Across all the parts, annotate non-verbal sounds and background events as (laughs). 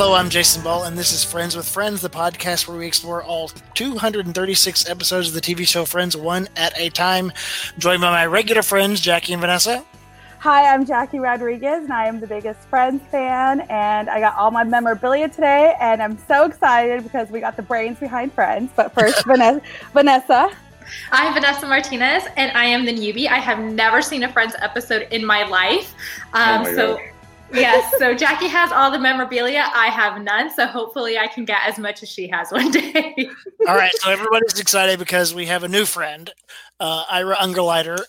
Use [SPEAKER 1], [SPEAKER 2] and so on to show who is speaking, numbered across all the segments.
[SPEAKER 1] Hello, I'm Jason Ball, and this is Friends with Friends, the podcast where we explore all 236 episodes of the TV show Friends one at a time. Joined by my regular friends, Jackie and Vanessa.
[SPEAKER 2] Hi, I'm Jackie Rodriguez, and I am the biggest Friends fan. And I got all my memorabilia today, and I'm so excited because we got the brains behind Friends. But first, (laughs) Vanessa. Vanessa.
[SPEAKER 3] I'm Vanessa Martinez, and I am the newbie. I have never seen a Friends episode in my life. Um, oh my so. God yes. So Jackie has all the memorabilia. I have none. So hopefully I can get as much as she has one day.
[SPEAKER 1] all right. So everybody's excited because we have a new friend, uh, Ira Ungerleider,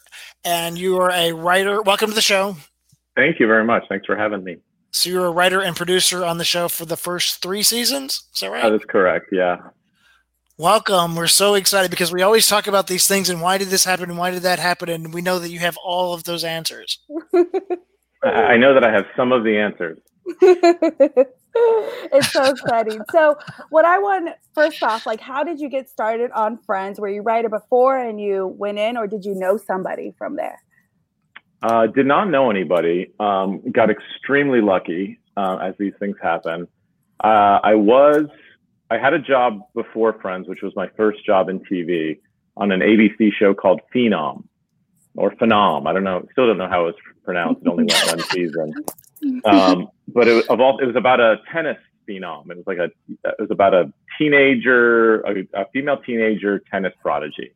[SPEAKER 1] and you are a writer. Welcome to the show.
[SPEAKER 4] Thank you very much. Thanks for having me.
[SPEAKER 1] So you're a writer and producer on the show for the first three seasons. Is that right?
[SPEAKER 4] That is correct. Yeah.
[SPEAKER 1] Welcome. We're so excited because we always talk about these things and why did this happen and why did that happen? And we know that you have all of those answers. (laughs)
[SPEAKER 4] I know that I have some of the answers. (laughs)
[SPEAKER 2] it's so exciting. So, what I want first off, like, how did you get started on Friends? Were you writer before and you went in, or did you know somebody from there?
[SPEAKER 4] Uh, did not know anybody. Um, got extremely lucky, uh, as these things happen. Uh, I was, I had a job before Friends, which was my first job in TV on an ABC show called Phenom or Phenom. I don't know. Still don't know how it was pronounced. It only went one season. Um, but it was, of all, it was about a tennis phenom. It was like a, it was about a teenager, a, a female teenager tennis prodigy.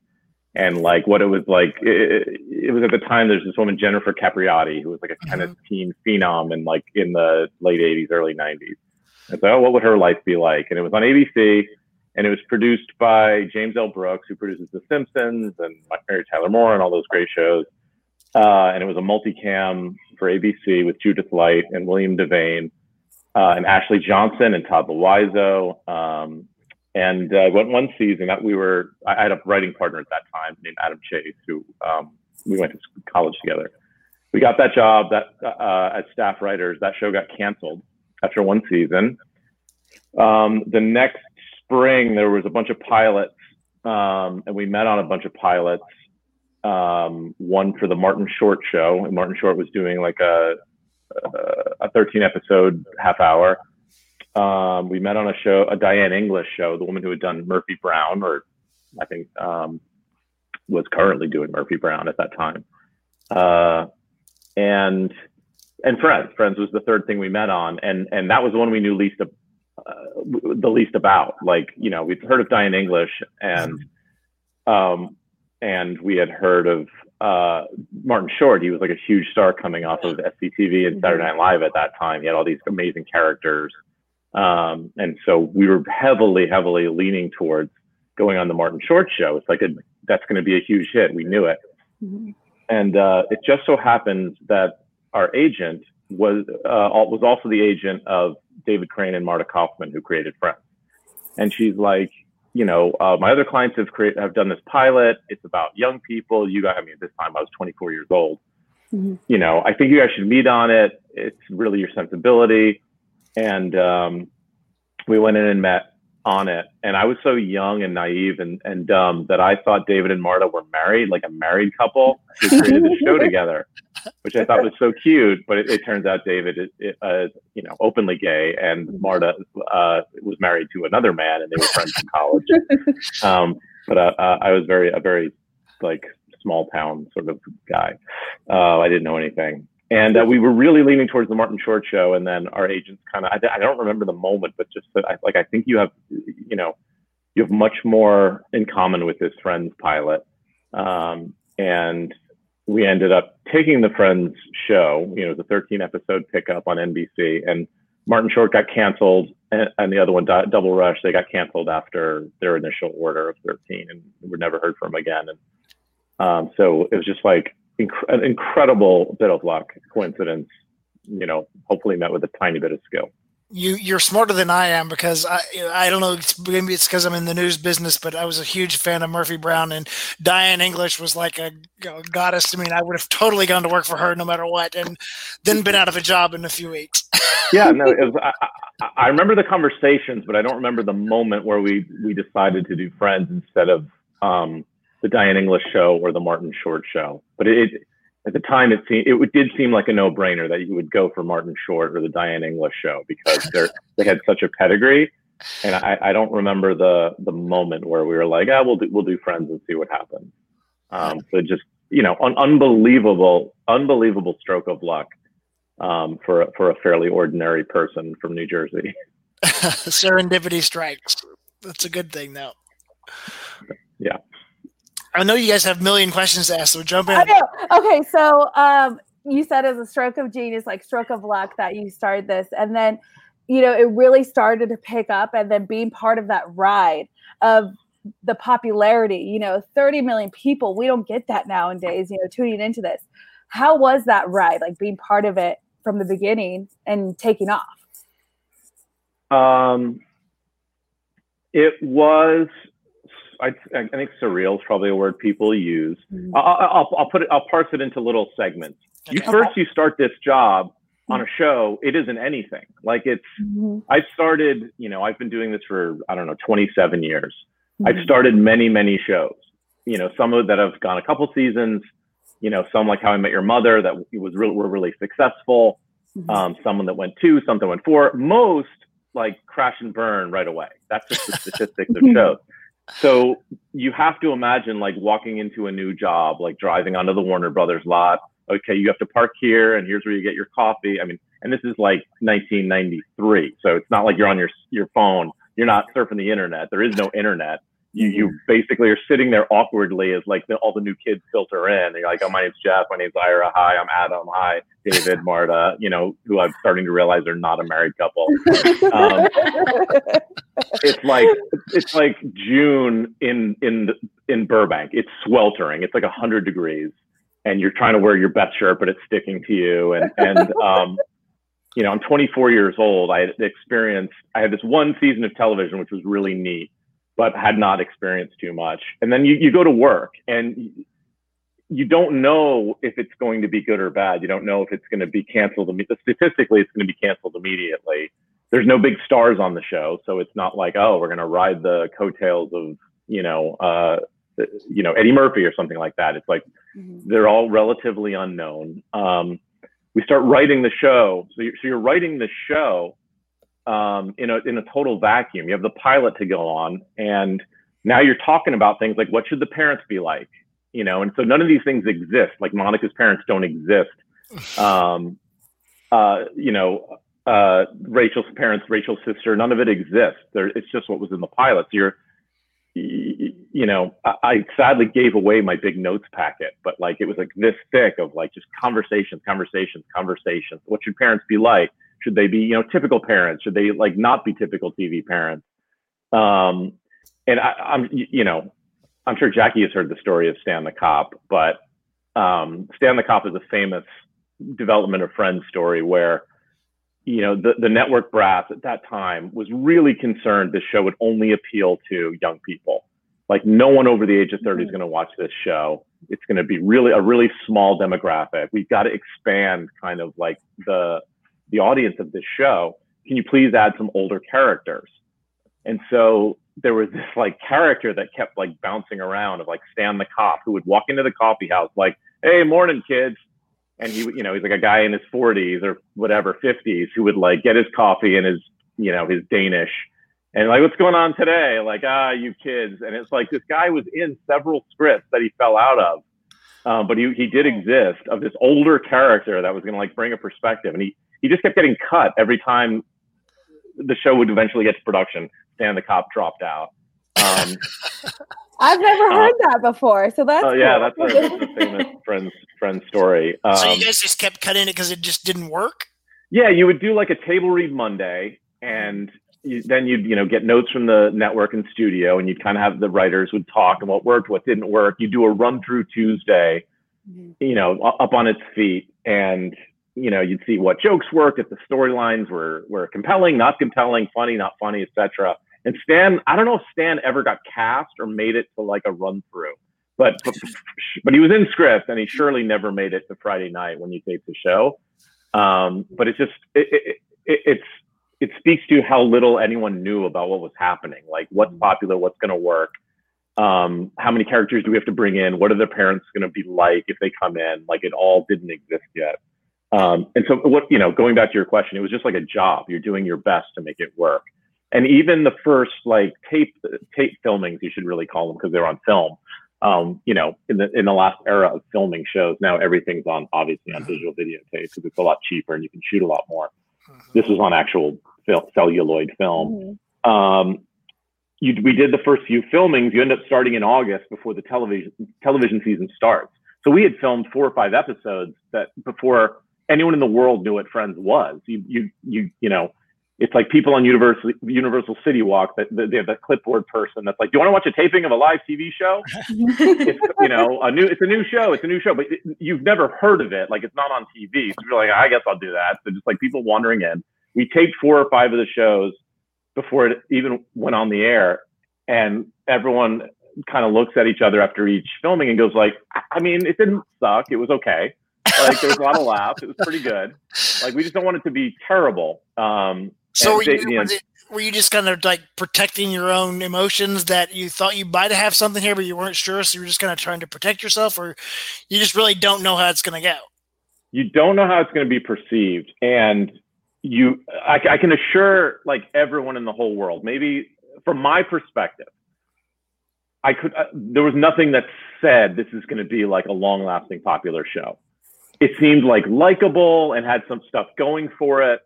[SPEAKER 4] And like what it was like, it, it, was at the time. There's this woman Jennifer Capriati who was like a tennis mm-hmm. team phenom in like in the late '80s, early '90s. And so, oh, what would her life be like? And it was on ABC and it was produced by James L. Brooks, who produces The Simpsons and Mary Tyler Moore and all those great shows. Uh, and it was a multicam for ABC with Judith Light and William Devane uh, and Ashley Johnson and Todd Louiso. Um, and uh, went one season that we were, I had a writing partner at that time named Adam Chase, who um, we went to college together. We got that job that uh, as staff writers. That show got canceled after one season. Um, the next spring, there was a bunch of pilots, um, and we met on a bunch of pilots. Um, one for the Martin Short show, and Martin Short was doing like a a 13 episode half hour. Um, we met on a show, a Diane English show, the woman who had done Murphy Brown, or I think um, was currently doing Murphy Brown at that time. Uh, and and Friends, Friends was the third thing we met on, and and that was the one we knew least uh, the least about. Like, you know, we'd heard of Diane English and, um, and we had heard of uh, Martin Short. He was like a huge star coming off of SCTV and Saturday Night Live at that time. He had all these amazing characters. Um, and so we were heavily, heavily leaning towards going on the Martin Short show. It's like a, that's going to be a huge hit. We knew it. Mm-hmm. And uh, it just so happens that our agent was uh, was also the agent of David Crane and Marta Kauffman, who created Friends. And she's like, you know, uh, my other clients have created have done this pilot. It's about young people. You guys, I mean, at this time I was 24 years old. Mm-hmm. You know, I think you guys should meet on it. It's really your sensibility. And um, we went in and met on it. And I was so young and naive and, and dumb that I thought David and Marta were married, like a married couple who created the show (laughs) together which I thought was so cute. But it, it turns out David is, uh, you know, openly gay, and Marta uh, was married to another man, and they were friends in college. (laughs) Um, but uh, uh, I was very a very like small town sort of guy. Uh, I didn't know anything. And uh, we were really leaning towards the Martin Short show, and then our agents kind of, I, I, don't remember the moment, but just that I, like, I think you have, you know, you have much more in common with this Friends pilot. Um, and we ended up taking the Friends show, you know, the 13 episode pickup on NBC, and Martin Short got canceled, and, and the other one, Double Rush, they got canceled after their initial order of 13, and we never heard from again. And um, so it was just like inc- an incredible bit of luck, coincidence, you know, hopefully met with a tiny bit of skill
[SPEAKER 1] you you're smarter than I am because I I don't know maybe it's because I'm in the news business, but I was a huge fan of Murphy Brown and Diane English was like a know, goddess to me. And I would have totally gone to work for her no matter what, and then been out of a job in a few weeks. (laughs)
[SPEAKER 4] yeah, no, was, I, I, remember the conversations, but I don't remember the moment where we we decided to do Friends instead of um, the Diane English show or the Martin Short show. But it at the time it seemed it did seem like a no-brainer that you would go for Martin Short or the Diane English show because (laughs) they're they had such a pedigree. And I, I don't remember the the moment where we were like, ah, we'll do we'll do Friends and see what happens. Um, so just you know, an unbelievable, unbelievable stroke of luck um, for for a fairly ordinary person from New Jersey. (laughs)
[SPEAKER 1] Serendipity strikes. That's a good thing, though.
[SPEAKER 4] Yeah.
[SPEAKER 1] I know you guys have a million questions to ask, so jump in.
[SPEAKER 2] Okay, so um, you said as a stroke of genius, like stroke of luck, that you started this, and then you know it really started to pick up, and then being part of that ride of the popularity. You know, 30 million people. We don't get that nowadays. You know, tuning into this. How was that ride? Like being part of it from the beginning and taking off.
[SPEAKER 4] Um, it was I, I, think surreal is probably a word people use. Mm-hmm. I'll, I'll, I'll, put it, I'll parse it into little segments. You first, you start this job on a show. It isn't anything like it's, mm-hmm. I've started, you know, I've been doing this for, I don't know, 27 years. Mm-hmm. I've started many, many shows, you know, some of that have gone a couple seasons, you know, some like How I Met Your Mother that was really, were really successful. Mm-hmm. Um, some that went two, some that went four. Most like crash and burn right away. That's just the statistics of (laughs) shows. So you have to imagine like walking into a new job, like driving onto the Warner Brothers lot. Okay, you have to park here, and here's where you get your coffee. I mean, and this is like 1993, so it's not like you're on your your phone. You're not surfing the internet. There is no internet you you mm-hmm. basically are sitting there awkwardly as like the, all the new kids filter in. And you're like, oh, my name's Jeff. My name's Ira. Hi, I'm Adam. Hi, David, (laughs) Marta. You know, who I'm starting to realize are not a married couple. (laughs) Um, it's like it's like June in in in Burbank. It's sweltering. It's like hundred degrees, and you're trying to wear your best shirt, but it's sticking to you. And and um, you know, I'm 24 years old. I had experienced. I had this one season of television, which was really neat but had not experienced too much. And then you, you go to work and you don't know if it's going to be good or bad. You don't know if it's going to be canceled. Statistically, it's going to be canceled immediately. There's no big stars on the show, so it's not like oh, we're going to ride the coattails of you know uh, you know Eddie Murphy or something like that. It's like mm-hmm. they're all relatively unknown. Um, we start writing the show, so you're, so you're writing the show um, in a in a total vacuum. You have the pilot to go on, and now you're talking about things like what should the parents be like, you know? And so none of these things exist. Like Monica's parents don't exist. (sighs) Um, uh, you know, uh, Rachel's parents, Rachel's sister, none of it exists. There, it's just what was in the pilot. So you're, you know, I, I sadly gave away my big notes packet, but like it was like this thick of like just conversations, conversations, conversations. What should parents be like? Should they be, you know, typical parents? Should they like not be typical TV parents? Um, and I, am you know, I'm sure Jackie has heard the story of Stan the Cop, but um, Stan the Cop is a famous development of Friends story where, you know, the, the network brass at that time was really concerned this show would only appeal to young people. Like no one over the age of 30 is mm-hmm. going to watch this show. It's going to be really a really small demographic. We've got to expand kind of like the the audience of this show, can you please add some older characters? And so there was this like character that kept like bouncing around of like Stan the cop who would walk into the coffee house like, "Hey, morning, kids," and he, you know, he's like a guy in his 40s or whatever 50s who would like get his coffee and his, you know, his Danish, and like, "What's going on today?" Like, ah, you kids, and it's like this guy was in several scripts that he fell out of. Um, but he, he did exist of this older character that was going to like bring a perspective and he he just kept getting cut every time the show would eventually get to production. Stan the cop dropped out. Um, (laughs)
[SPEAKER 2] I've never uh, heard uh, that before, so that's.
[SPEAKER 4] Oh uh, yeah, cool. that's, a, that's a famous (laughs) friend friend story.
[SPEAKER 1] Um, so you um, guys just kept cutting it because it just didn't work.
[SPEAKER 4] Yeah, you would do like a table read Monday, and you, then you'd you know get notes from the network and studio, and you'd kind of have the writers would talk and what worked, what didn't work. You do a run through Tuesday, mm-hmm. you know, up on its feet, and you know, you'd see what jokes worked, if the storylines were were compelling, not compelling, funny, not funny, etc. And Stan, I don't know if Stan ever got cast or made it to like a run through, but, but but he was in script, and he surely never made it to Friday night when you taped the show. Um, but it's just it, it, it, it's it speaks to how little anyone knew about what was happening, like what's popular, what's going to work. Um, how many characters do we have to bring in? What are their parents going to be like if they come in? Like it all didn't exist yet. Um, and so what, you know, going back to your question, it was just like a job. You're doing your best to make it work. And even the first like tape, tape filmings, you should really call them because they're on film. Um, you know, in the, in the last era of filming shows, now everything's on, obviously on digital videotape because it's a lot cheaper and you can shoot a lot more. This was on actual fil- celluloid film. Mm-hmm. Um, you, we did the first few filmings. You end up starting in August before the television television season starts. So we had filmed four or five episodes that before anyone in the world knew what Friends was. You you you you know, it's like people on Universal Universal City Walk that they have that clipboard person that's like, "Do you want to watch a taping of a live TV show?" (laughs) it's you know a new it's a new show. It's a new show, but it, you've never heard of it. Like it's not on TV. So you're like, I guess I'll do that. So just like people wandering in. We taped four or five of the shows before it even went on the air, and everyone kind of looks at each other after each filming and goes like, I mean, it didn't suck. It was okay. Like there was a lot of laughs. It was pretty good. Like we just don't want it to be terrible. Um,
[SPEAKER 1] so were you, they, you know, were you just kind of like protecting your own emotions that you thought you might have something here, but you weren't sure, so you were just kind of trying to protect yourself, or you just really don't know how it's going to go?
[SPEAKER 4] You don't know how it's going to be perceived, and you, I, I can assure like everyone in the whole world, maybe from my perspective, I could. Uh, there was nothing that said this is going to be like a long-lasting popular show. It seemed like likable and had some stuff going for it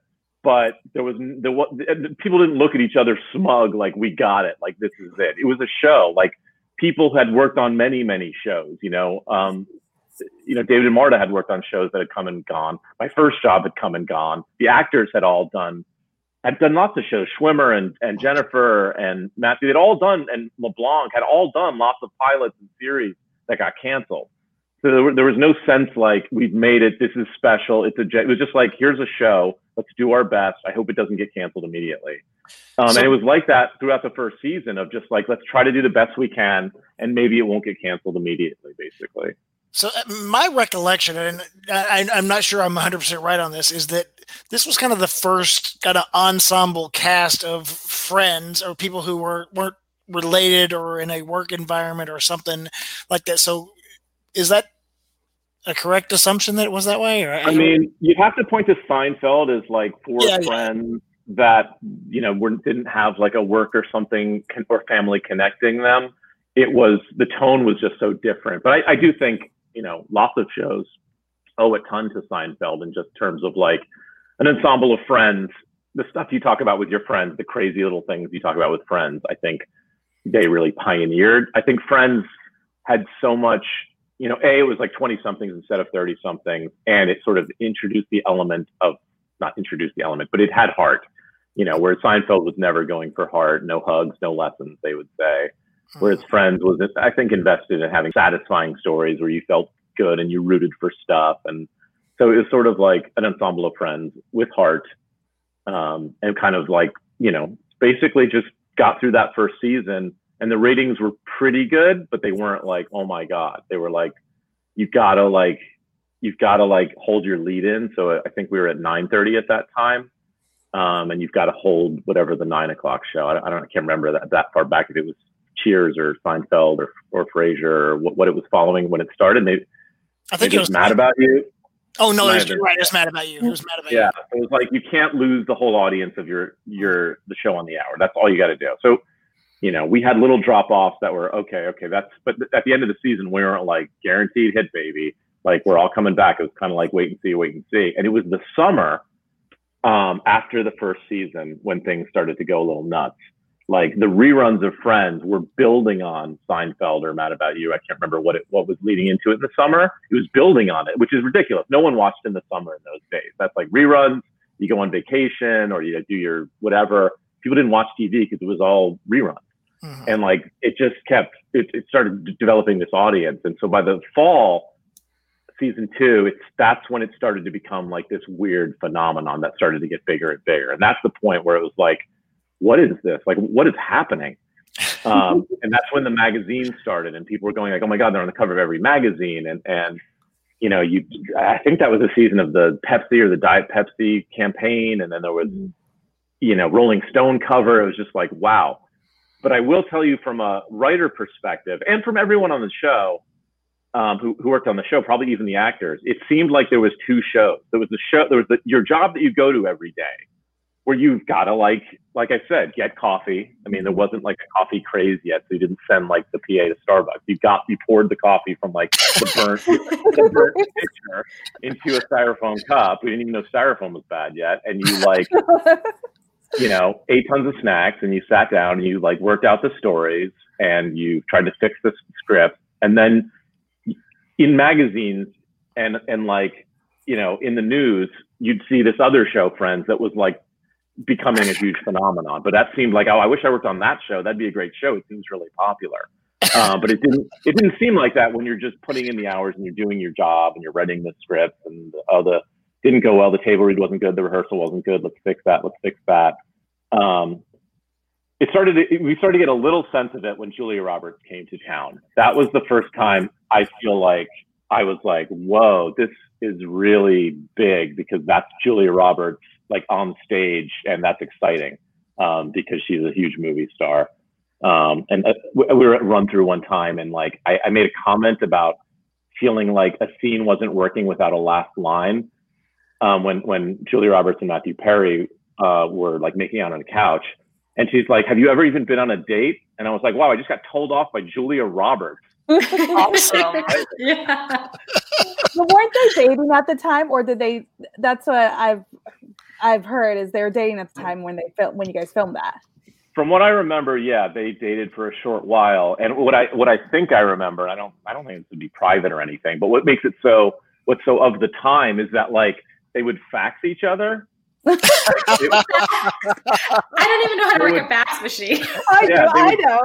[SPEAKER 4] but there was was people didn't look at each other smug like we got it. Like this is it. It was a show. Like people had worked on many many shows you know? Um, you know david and marta had worked on shows that had come and gone. My first job had come and gone. The actors had all done had done lots of shows. Schwimmer and, and jennifer and matthew had all done and leblanc had all done lots of pilots and series that got canceled so there, there, was no sense like we've made it. This is special. It's a. It was just like here's a show. Let's do our best. I hope it doesn't get canceled immediately. Um, so, and it was like that throughout the first season of just like let's try to do the best we can, and maybe it won't get canceled immediately. Basically.
[SPEAKER 1] So uh, my recollection, and I, am not sure I'm 100 percent right on this, is that this was kind of the first kind of ensemble cast of friends or people who were weren't related or in a work environment or something like that. So is that a correct assumption that it was that way? Or
[SPEAKER 4] I, I mean, you'd have to point to Seinfeld as like four yeah, friends yeah. that you know were, didn't have like a work or something con- or family connecting them. It was the tone was just so different. But I, I do think you know lots of shows owe a ton to Seinfeld in just terms of like an ensemble of friends. The stuff you talk about with your friends, the crazy little things you talk about with friends, I think they really pioneered. I think Friends had so much you know, A, it was like 20 somethings instead of 30 somethings. And it sort of introduced the element of, not introduced the element, but it had heart, you know, where Seinfeld was never going for heart, no hugs, no lessons, they would say. Whereas hmm. Friends was, I think, invested in having satisfying stories where you felt good and you rooted for stuff. And so it was sort of like an ensemble of friends with heart um, and kind of like, you know, basically just got through that first season and the ratings were pretty good, but they weren't like, oh my god. They were like, you gotta like, you've gotta like hold your lead in. So I think we were at 9:30 at that time, um, and you've got to hold whatever the nine o'clock show. I, I don't, I can't remember that that far back if it was Cheers or Seinfeld or or Frasier or what, what it was following when it started. They,
[SPEAKER 1] I think
[SPEAKER 4] it
[SPEAKER 1] was
[SPEAKER 4] mad about you.
[SPEAKER 1] Oh no, it was, right. It was mad about you. It was mad about
[SPEAKER 4] yeah,
[SPEAKER 1] you.
[SPEAKER 4] Yeah, it was like you can't lose the whole audience of your your the show on the hour. That's all you got to do. So you know, we had little drop offs that were okay, okay, that's, but at the end of the season, we weren't like guaranteed hit baby. Like we're all coming back. It was kind of like wait and see, wait and see. And it was the summer um, after the first season when things started to go a little nuts. Like the reruns of Friends were building on Seinfeld or Mad About You. I can't remember what it what was leading into it in the summer. It was building on it, which is ridiculous. No one watched in the summer in those days. That's like reruns. You go on vacation or you do your whatever. People didn't watch TV because it was all reruns. Mm-hmm. And like it just kept it, it started developing this audience. And so by the fall, season two, it's that's when it started to become like this weird phenomenon that started to get bigger and bigger. And that's the point where it was like, what is this? Like, what is happening? (laughs) Um, and that's when the magazine started, and people were going like, "Oh my God, they're on the cover of every magazine!" And and you know, you I think that was the season of the Pepsi or the Diet Pepsi campaign, and then there was, mm-hmm. you know, Rolling Stone cover. It was just like, wow but I will tell you from a writer perspective and from everyone on the show um, who, who worked on the show, probably even the actors, it seemed like there was two shows. There was the show, there was the, your job that you go to every day where you've got to like, like I said, get coffee. I mean, there wasn't like a coffee craze yet, so you didn't send like the PA to Starbucks. You got, you poured the coffee from like the burnt, the burnt (laughs) pitcher into a styrofoam cup. We didn't even know styrofoam was bad yet, and you like, (laughs) you know, ate tons of snacks, and you sat down and you like worked out the stories, and you tried to fix the script, and then in magazines and and like you know in the news you'd see this other show friends that was like becoming a huge phenomenon. But that seemed like, oh, I wish I worked on that show. That'd be a great show. It seems really popular. Uh, but it didn't. It didn't seem like that when you're just putting in the hours and you're doing your job and you're writing the script and oh, the didn't go well. The table read wasn't good. The rehearsal wasn't good. Let's fix that. Let's fix that. Um, it started. To, we started to get a little sense of it when Julia Roberts came to town. That was the first time I feel like I was like, "Whoa, this is really big," because that's Julia Roberts like on stage, and that's exciting um, because she's a huge movie star. Um, and uh, we were at run through one time, and like I, I, made a comment about feeling like a scene wasn't working without a last line. Um, when when Julia Roberts and Matthew Perry uh, were like making out on a couch, and she's like, "Have you ever even been on a date?" And I was like, "Wow, I just got told off by Julia Roberts." awesome. (laughs)
[SPEAKER 2] yeah. But weren't they dating at the time, or did they? That's what I've I've heard is they were dating at the time when they film when you guys filmed that.
[SPEAKER 4] From what I remember, yeah, they dated for a short while. And what I what I think I remember, I don't I don't think it would be private or anything, but what makes it so what's so of the time is that like they would fax each other (laughs)
[SPEAKER 3] I don't even know how to work would, a fax machine. (laughs)
[SPEAKER 2] I yeah, know, I know.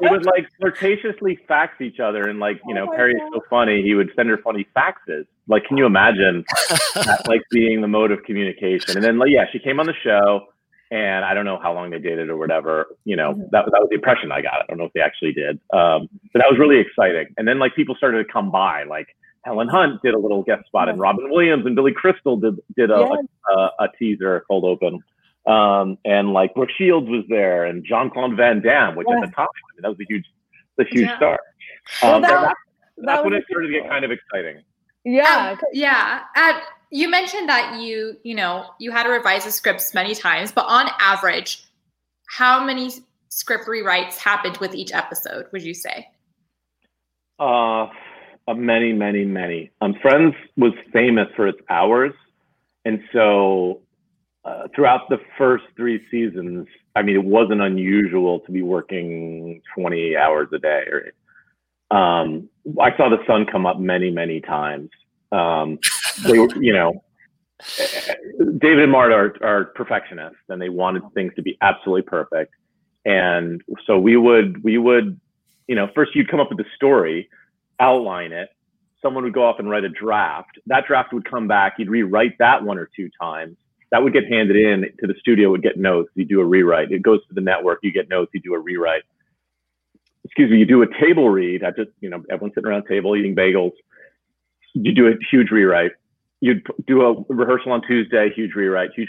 [SPEAKER 4] they would like flirtatiously fax each other, and like you know, Perry Perry's God. so funny. He would send her funny faxes. Like, can you imagine (laughs) that like being the mode of communication? And then, like, yeah, she came on the show, and I don't know how long they dated or whatever. You know, mm-hmm. that that was the impression I got. I don't know if they actually did, um, but that was really exciting. And then like people started to come by, like Helen Hunt did a little guest spot, and Robin Williams and Billy Crystal did did a, a, a, teaser, a cold open. Um, and like Brooke Shields was there, and Jean Claude Van Damme, which yeah. at the time I mean, that was a huge, the huge yeah. star. Um, well, that, that, that's when it started to get kind of exciting.
[SPEAKER 2] Yeah,
[SPEAKER 3] um, yeah. At, you mentioned that you, you know, you had to revise the scripts many times, but on average, how many script rewrites happened with each episode? Would you say?
[SPEAKER 4] Uh uh, many, many, many. Um, Friends was famous for its hours, and so uh, throughout the first three seasons, I mean, it wasn't unusual to be working 20 hours a day. Or, um, I saw the sun come up many, many times. Um, they you know, David and Marta are, are perfectionists, and they wanted things to be absolutely perfect. And so we would, we would, you know, first you'd come up with the story outline it. Someone would go off and write a draft. That draft would come back. You'd rewrite that one or two times. That would get handed in to the studio. Would get notes. You do a rewrite. It goes to the network. You get notes. You do a rewrite. Excuse me. You do a table read. I just you know everyone's sitting around table eating bagels. You do a huge rewrite. You'd do a rehearsal on Tuesday, huge rewrite. Huge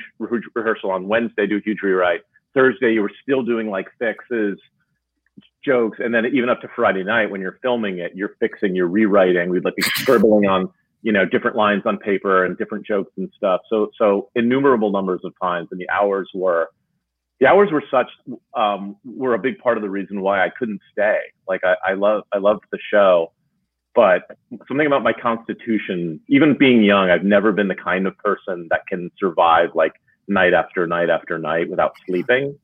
[SPEAKER 4] rehearsal on Wednesday, do a huge rewrite. Thursday, you were still doing like fixes jokes, and then even up to Friday night when you're filming it, you're fixing, you're rewriting. We'd like be scribbling on you know different lines on paper and different jokes and stuff. So so innumerable numbers of times, and the hours were the hours were such um, were a big part of the reason why I couldn't stay. Like I, I love I loved the show, but something about my constitution, even being young, I've never been the kind of person that can survive like night after night after night without sleeping.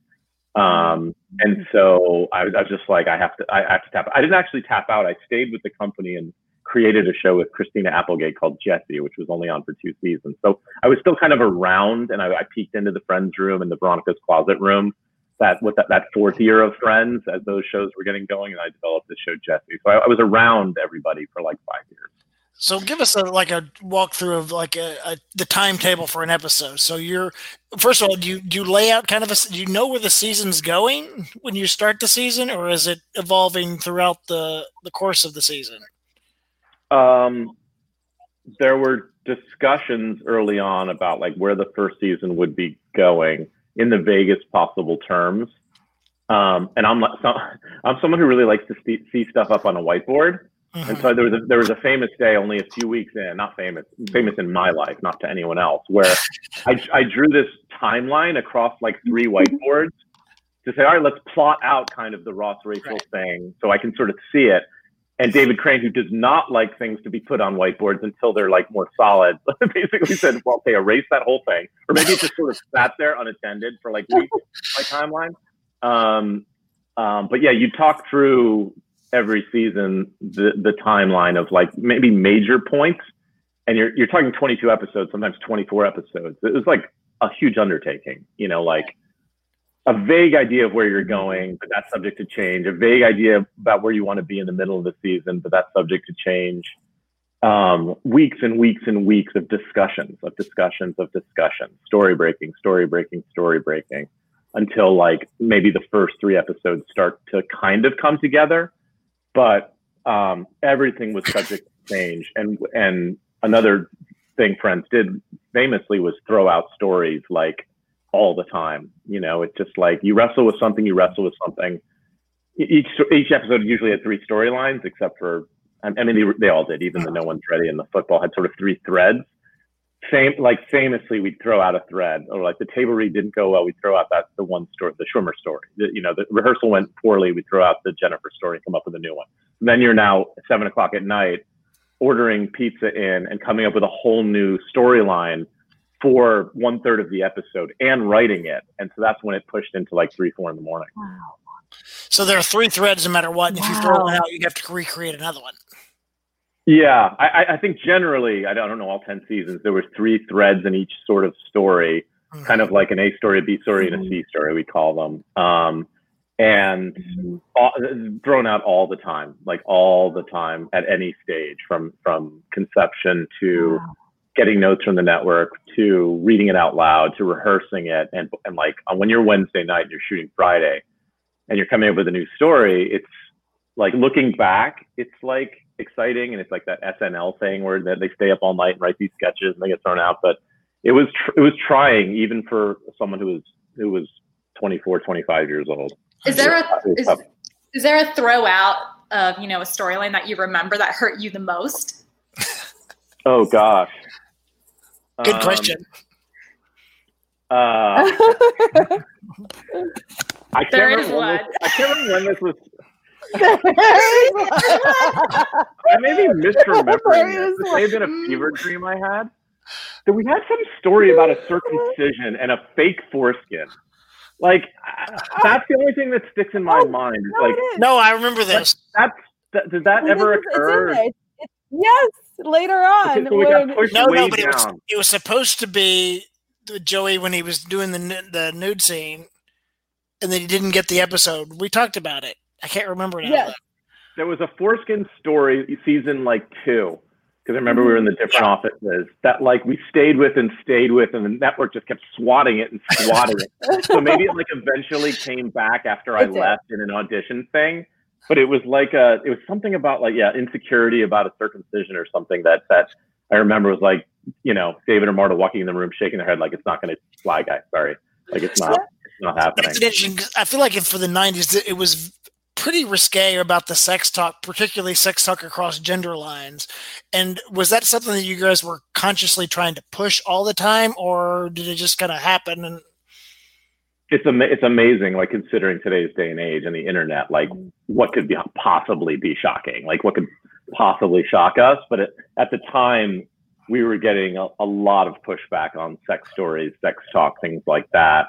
[SPEAKER 4] Um, and so I was, I was just like, I have to, I have to tap. I didn't actually tap out. I stayed with the company and created a show with Christina Applegate called Jesse, which was only on for two seasons. So I was still kind of around, and I, I peeked into the Friends room and the Veronica's Closet room. That with that, that fourth year of Friends, as those shows were getting going, and I developed the show Jesse. So I, I was around everybody for like five years.
[SPEAKER 1] So give us a like a walkthrough of like a, a, the timetable for an episode. So you're first of all, do you do you lay out kind of a do you know where the season's going when you start the season, or is it evolving throughout the the course of the season?
[SPEAKER 4] Um, there were discussions early on about like where the first season would be going in the vaguest possible terms. Um, and I'm so, (laughs) I'm someone who really likes to see, see stuff up on a whiteboard. Mm-hmm. And so there was a, there was a famous day only a few weeks in, not famous, famous in my life, not to anyone else, where I, I drew this timeline across like three whiteboards to say, all right, let's plot out kind of the Ross Rachel right. thing so I can sort of see it. And David Crane, who does not like things to be put on whiteboards until they're like more solid, (laughs) basically said, well, okay, erase that whole thing. Or maybe it just sort of sat there unattended for like weeks, my timeline. Um, um, but yeah, you talk through every season the, the timeline of like maybe major points. And you're, you're talking 22 episodes, sometimes 24 episodes. It was like a huge undertaking, you know, like a vague idea of where you're going, but that's subject to change. A vague idea about where you want to be in the middle of the season, but that's subject to change. Um, weeks and weeks and weeks of discussions, of discussions, of discussions, story breaking, story breaking, story breaking, until like maybe the first three episodes start to kind of come together. But um, everything was subject to change. And and another thing Friends did famously was throw out stories like all the time. You know, it's just like you wrestle with something, you wrestle with something. Each each episode usually had three storylines, except for I mean they, they all did. Even the No One's Ready and the football had sort of three threads. Same like famously, we'd throw out a thread, or like the table read didn't go well, we'd throw out that the one story, the Schwimmer story. The, you know, the rehearsal went poorly, we'd throw out the Jennifer story, and come up with a new one. And then you're now seven o'clock at night ordering pizza in and coming up with a whole new storyline for one third of the episode and writing it. And so that's when it pushed into like three, four in the morning. Wow.
[SPEAKER 1] So there are three threads no matter what. And wow. if you throw one out, you have to recreate another one.
[SPEAKER 4] Yeah, I, I think generally, I don't know all 10 seasons, there were three threads in each sort of story, mm-hmm. kind of like an A story, a B story, and a mm-hmm. Story, we call them. Um, and mm-hmm. all, thrown out all the time, like all the time at any stage from, from conception to wow getting notes from the network to reading it out loud to rehearsing it and and like when you're Wednesday night and you're shooting Friday and you're coming up with a new story, it's like looking back, it's like exciting and it's like that SNL thing where they stay up all night and write these sketches and they get thrown out. But it was tr- it was trying even for someone who was who was 24, 25 years old.
[SPEAKER 3] Is there a is, is there a throw out of you know a storyline that you remember that hurt you the most?
[SPEAKER 4] oh gosh.
[SPEAKER 1] Good um, question.
[SPEAKER 4] Uh, (laughs) I can't there remember when this, I can't remember when this was. I may be misremembering this. This may have been a fever dream I had. So we had some story about a circumcision and a fake foreskin. Like that's the only thing that sticks in my oh, mind. No, like
[SPEAKER 1] no, I remember this.
[SPEAKER 4] That's that, did that ever occur?
[SPEAKER 2] yes, later on. Okay, so when,
[SPEAKER 1] no, no, but it was, it was supposed to be Joey when he was doing the the nude scene, and then he didn't get the episode. We talked about it. I can't remember now. Yes.
[SPEAKER 4] There was a foreskin story season like two because I remember we were in the mm-hmm. different yeah. offices that like we stayed with and stayed with, and the network just kept swatting it and swatting it. (laughs) So maybe it like eventually came back after I left in an audition thing but it was like a it was something about like yeah insecurity about a circumcision or something that that I remember was like you know David or Marta walking in the room shaking their head like it's not going to fly guy sorry like it's not it's not happening.
[SPEAKER 1] I feel like for the '90s it was pretty risque about the sex talk, particularly sex talk across gender lines. And was that something that you guys were consciously trying to push all the time, or did it just kind of happen and
[SPEAKER 4] it's am- it's amazing like considering today's day and age and the internet like mm-hmm. what could be possibly be shocking like what could possibly shock us. But it, at the time we were getting a, a, lot of pushback on sex stories sex talk things like that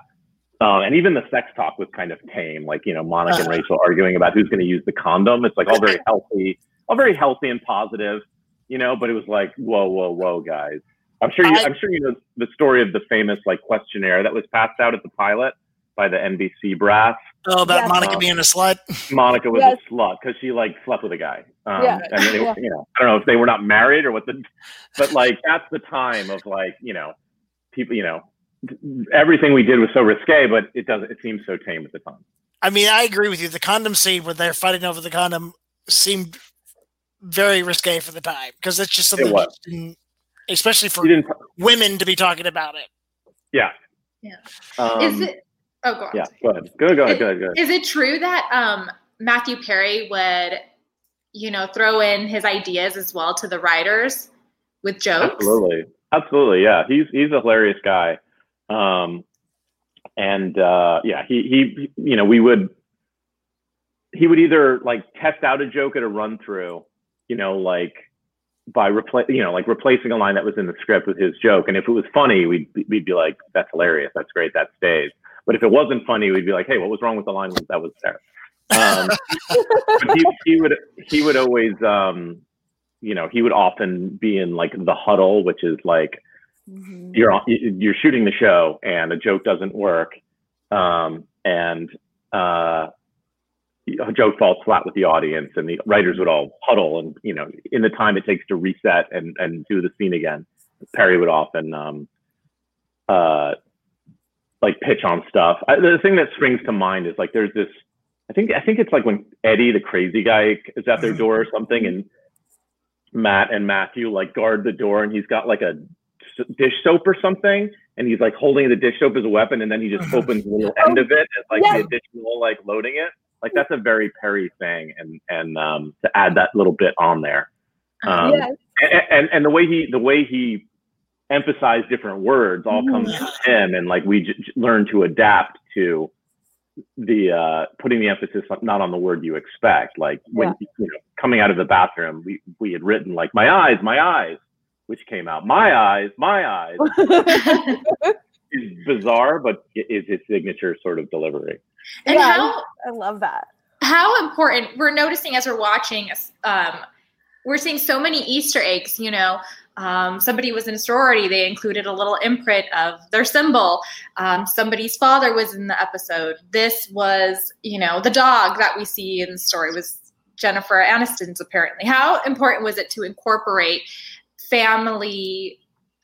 [SPEAKER 4] um, and even the sex talk was kind of tame like you know monica and rachel arguing about who's going to use the condom it's like all very (laughs) healthy all very healthy and positive you know but it was like whoa whoa whoa guys i'm sure you I, i'm sure you know the story of the famous like questionnaire that was passed out at the pilot by the NBC brass.
[SPEAKER 1] Oh, about yes. Monica um, being a slut.
[SPEAKER 4] Monica was yes. a slut because she like slept with a guy. Um, yeah. And they, yeah. you know, I don't know if they were not married or what the, but like that's the time of like you know, people you know, everything we did was so risque, but it doesn't. It seems so tame at the time.
[SPEAKER 1] I mean, I agree with you. The condom scene where they're fighting over the condom seemed very risque for the time because it's just something, it especially for women to be talking about it.
[SPEAKER 4] Yeah.
[SPEAKER 3] Yeah. Um, Is it Oh, go on.
[SPEAKER 4] Yeah, go ahead. Go, go ahead. Go ahead. Go ahead.
[SPEAKER 3] Is it true that um, Matthew Perry would, you know, throw in his ideas as well to the writers with jokes?
[SPEAKER 4] Absolutely, absolutely. Yeah, he's he's a hilarious guy. Um, and uh, yeah, he he you know we would he would either like test out a joke at a run through, you know, like by replace you know like replacing a line that was in the script with his joke, and if it was funny, we'd we'd be like, that's hilarious, that's great, that stays. But if it wasn't funny, we'd be like, hey, what was wrong with the line that was there? Um, (laughs) he, he would he would always um, you know he would often be in like the huddle, which is like mm-hmm. you're you're shooting the show and a joke doesn't work, um, and uh, a joke falls flat with the audience, and the writers would all huddle, and you know in the time it takes to reset and and do the scene again, Perry would often um, uh, like pitch on stuff. I, the thing that springs to mind is like there's this. I think I think it's like when Eddie, the crazy guy, is at their door or something, and Matt and Matthew like guard the door, and he's got like a dish soap or something, and he's like holding the dish soap as a weapon, and then he just opens the little end of it as like yes. the additional like loading it. Like that's a very Perry thing, and and um, to add that little bit on there. Um, yes. and, and and the way he the way he emphasize different words all comes from him and like we j- learn to adapt to the uh putting the emphasis not on the word you expect like when yeah. you know coming out of the bathroom we we had written like my eyes my eyes which came out my eyes my eyes (laughs) is bizarre but is his signature sort of delivery
[SPEAKER 3] and yeah, how
[SPEAKER 2] i love that
[SPEAKER 3] how important we're noticing as we're watching um we're seeing so many easter eggs you know um, somebody was in a sorority, they included a little imprint of their symbol. Um, somebody's father was in the episode. This was, you know, the dog that we see in the story was Jennifer Aniston's apparently. How important was it to incorporate family,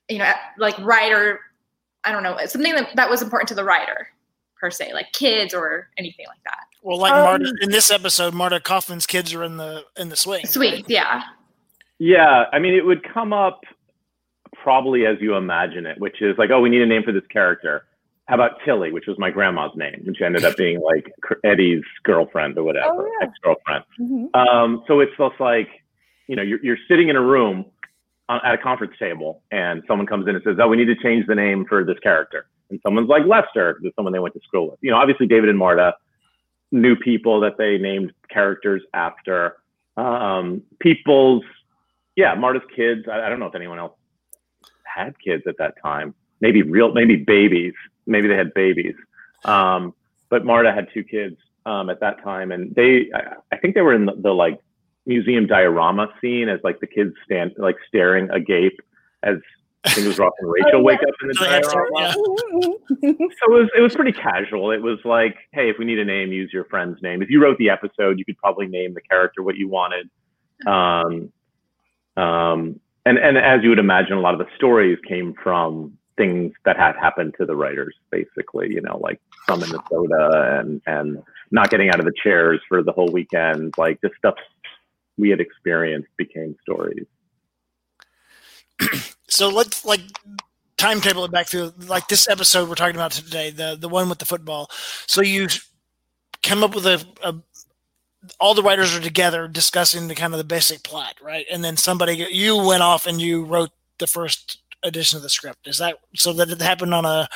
[SPEAKER 3] you know, like writer, I don't know, something that, that was important to the writer per se, like kids or anything like that?
[SPEAKER 1] Well, like um, Marta in this episode, Marta Kauffman's kids are in the in the swing.
[SPEAKER 3] Swing, yeah.
[SPEAKER 4] Yeah, I mean, it would come up probably as you imagine it, which is like, oh, we need a name for this character. How about Tilly, which was my grandma's name, which ended up being like Eddie's girlfriend or whatever, oh, yeah. ex-girlfriend. Mm-hmm. Um, so it's just like, you know, you're, you're sitting in a room at a conference table, and someone comes in and says, "Oh, we need to change the name for this character." And someone's like Lester, because someone they went to school with. You know, obviously David and Marta knew people that they named characters after. Um, people's yeah, Marta's kids. I, I, don't know if anyone else had kids at that time. Maybe real, maybe babies. Maybe they had babies. Um, but Marta had two kids um, at that time, and they, I, I think they were in the, the, like museum diorama scene as like the kids stand like staring agape as I think it was Ross and Rachel oh, wake up in the diorama. so it was it was pretty casual. It was like, hey, if we need a name, use your friend's name. If you wrote the episode, you could probably name the character what you wanted. Um, um, and, and as you would imagine, a lot of the stories came from things that had happened to the writers, basically, you know, like from Minnesota and, and not getting out of the chairs for the whole weekend, like just stuff we had experienced became stories. (clears throat)
[SPEAKER 1] so let's like timetable it back through like this episode we're talking about today, the the one with the football. So you come up with a, a all the writers are together discussing the kind of the basic plot, right? And then somebody you went off and you wrote the first edition of the script. Is that so that it happened on a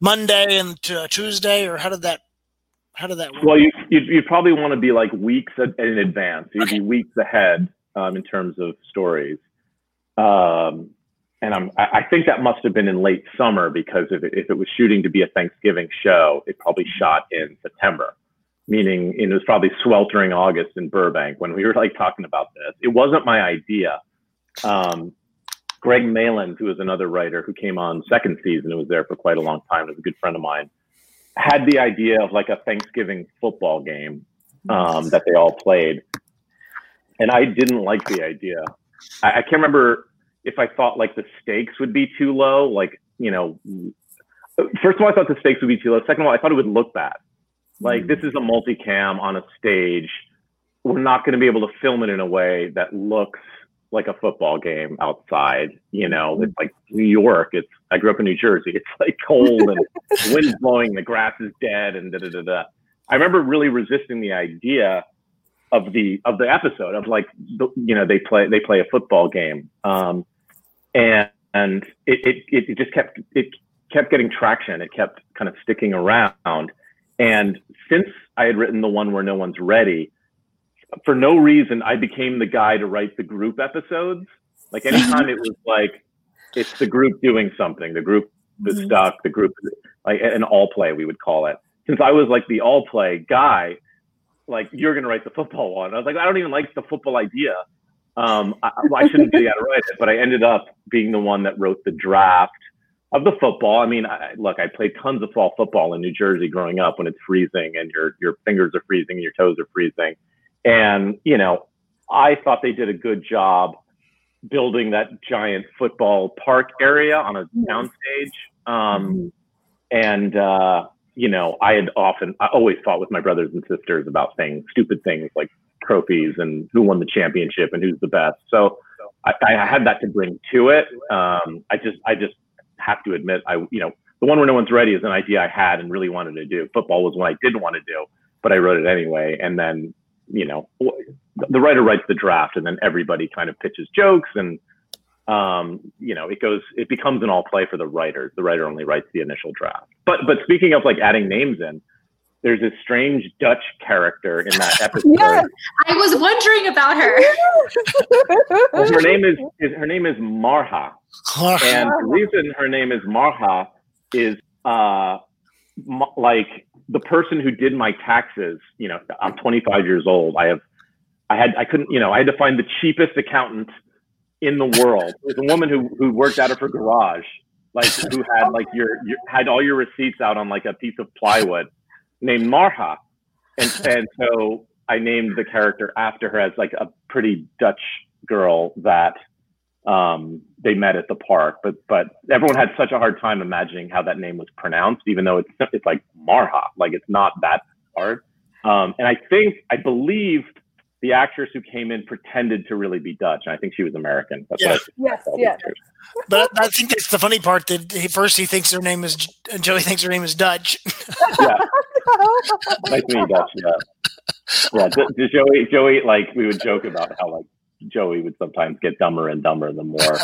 [SPEAKER 1] Monday and to a Tuesday, or how did that? How did that work?
[SPEAKER 4] Well, you you'd, you'd probably want to be like weeks in advance. You'd okay. be weeks ahead um, in terms of stories. Um, and I'm, I think that must have been in late summer because if it, if it was shooting to be a Thanksgiving show, it probably shot in September meaning it was probably sweltering August in Burbank when we were like talking about this. It wasn't my idea. Um, Greg Malins, who was another writer who came on second season, and was there for quite a long time, was a good friend of mine, had the idea of like a Thanksgiving football game um, that they all played. And I didn't like the idea. I, I can't remember if I thought like the stakes would be too low. Like, you know, first of all, I thought the stakes would be too low. Second of all, I thought it would look bad. Like this is a multicam on a stage. We're not going to be able to film it in a way that looks like a football game outside. You know, it's like New York. It's I grew up in New Jersey. (laughs) It's like cold and (laughs) wind's blowing, the grass is dead, and da da da da. I remember really resisting the idea of the of the episode of like the, you know they play they play a football game, um, and and it, it it just kept it kept getting traction. It kept kind of sticking around, and since I had written the one where no one's ready for no reason, I became the guy to write the group episodes. Like anytime it was like, it's the group doing something, the group is mm-hmm. stuck, the group, like an all play, we would call it. Since I was like the all play guy, like you're going to write the football one. I was like, I don't even like the football idea. Um, I, I shouldn't be able to write it, but I ended up being the one that wrote the draft of the football. I mean, I, look, I played tons of fall football in New Jersey growing up when it's freezing and your your fingers are freezing and your toes are freezing. And, you know, I thought they did a good job building that giant football park area on a downstage. Um, mm-hmm. and, uh, you know, I had often, I always fought with my brothers and sisters about things, stupid things like trophies and who won the championship and who's the best. So I, I had that to bring to it. Um, I just, I just have to admit, I, you know, the one where no one's ready is an idea I had and really wanted to do. Football was one I didn't want to do, but I wrote it anyway. And then you know, the writer writes the draft and then everybody kind of pitches jokes and, um, you know, it goes, it becomes an all play for the writer. The writer only writes the initial draft. But, but speaking of like adding names in, there's this strange Dutch character in that (laughs) episode.
[SPEAKER 3] yes, I was wondering about
[SPEAKER 4] her. (laughs) her name is, is, her name is Marha, and the reason her name is Marha is uh, like the person who did my taxes, you know, I'm 25 years old. I have, I had, I couldn't, you know, I had to find the cheapest accountant in the world. It was a woman who who worked out of her garage, like who had like your, your had all your receipts out on like a piece of plywood, named Marha, and and so I named the character after her as like a pretty Dutch girl that um, they met at the park. But but everyone had such a hard time imagining how that name was pronounced, even though it's it's like Marha, like it's not that hard. Um, and I think I believe the actress who came in pretended to really be Dutch, and I think she was American.
[SPEAKER 2] That's yeah. yes, yes.
[SPEAKER 1] But I think that's the funny part that he, first he thinks her name is Joey thinks her name is Dutch. (laughs)
[SPEAKER 4] yeah, nice to meet Dutch. Yeah, yeah. Joey, Joey, like we would joke about how like Joey would sometimes get dumber and dumber the more, (laughs)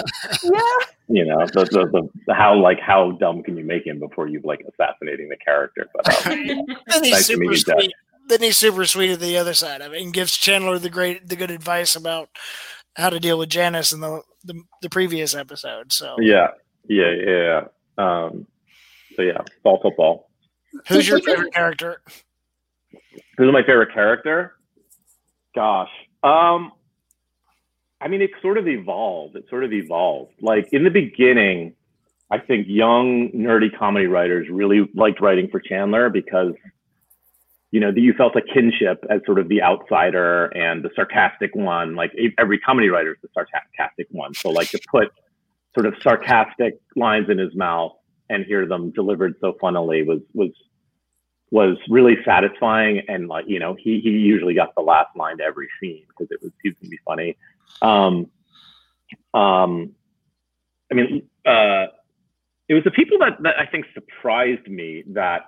[SPEAKER 4] yeah. you know, the, the, the, how like how dumb can you make him before you like assassinating the character? But um, (laughs)
[SPEAKER 1] then he's nice super sweet. Then he's super sweet at the other side of it and gives Chandler the great the good advice about how to deal with Janice in the the, the previous episode. So
[SPEAKER 4] yeah, yeah, yeah. Um, so yeah, ball football.
[SPEAKER 1] Who's your (laughs) favorite character?
[SPEAKER 4] Who's my favorite character? Gosh, um, I mean, it sort of evolved. It sort of evolved. Like in the beginning, I think young nerdy comedy writers really liked writing for Chandler because, you know, you felt a kinship as sort of the outsider and the sarcastic one. Like every comedy writer is the sarcastic one. So like to put sort of sarcastic lines in his mouth and hear them delivered so funnily was was was really satisfying and like you know he he usually got the last line to every scene because it was he was gonna be funny um, um, I mean, uh, it was the people that, that I think surprised me that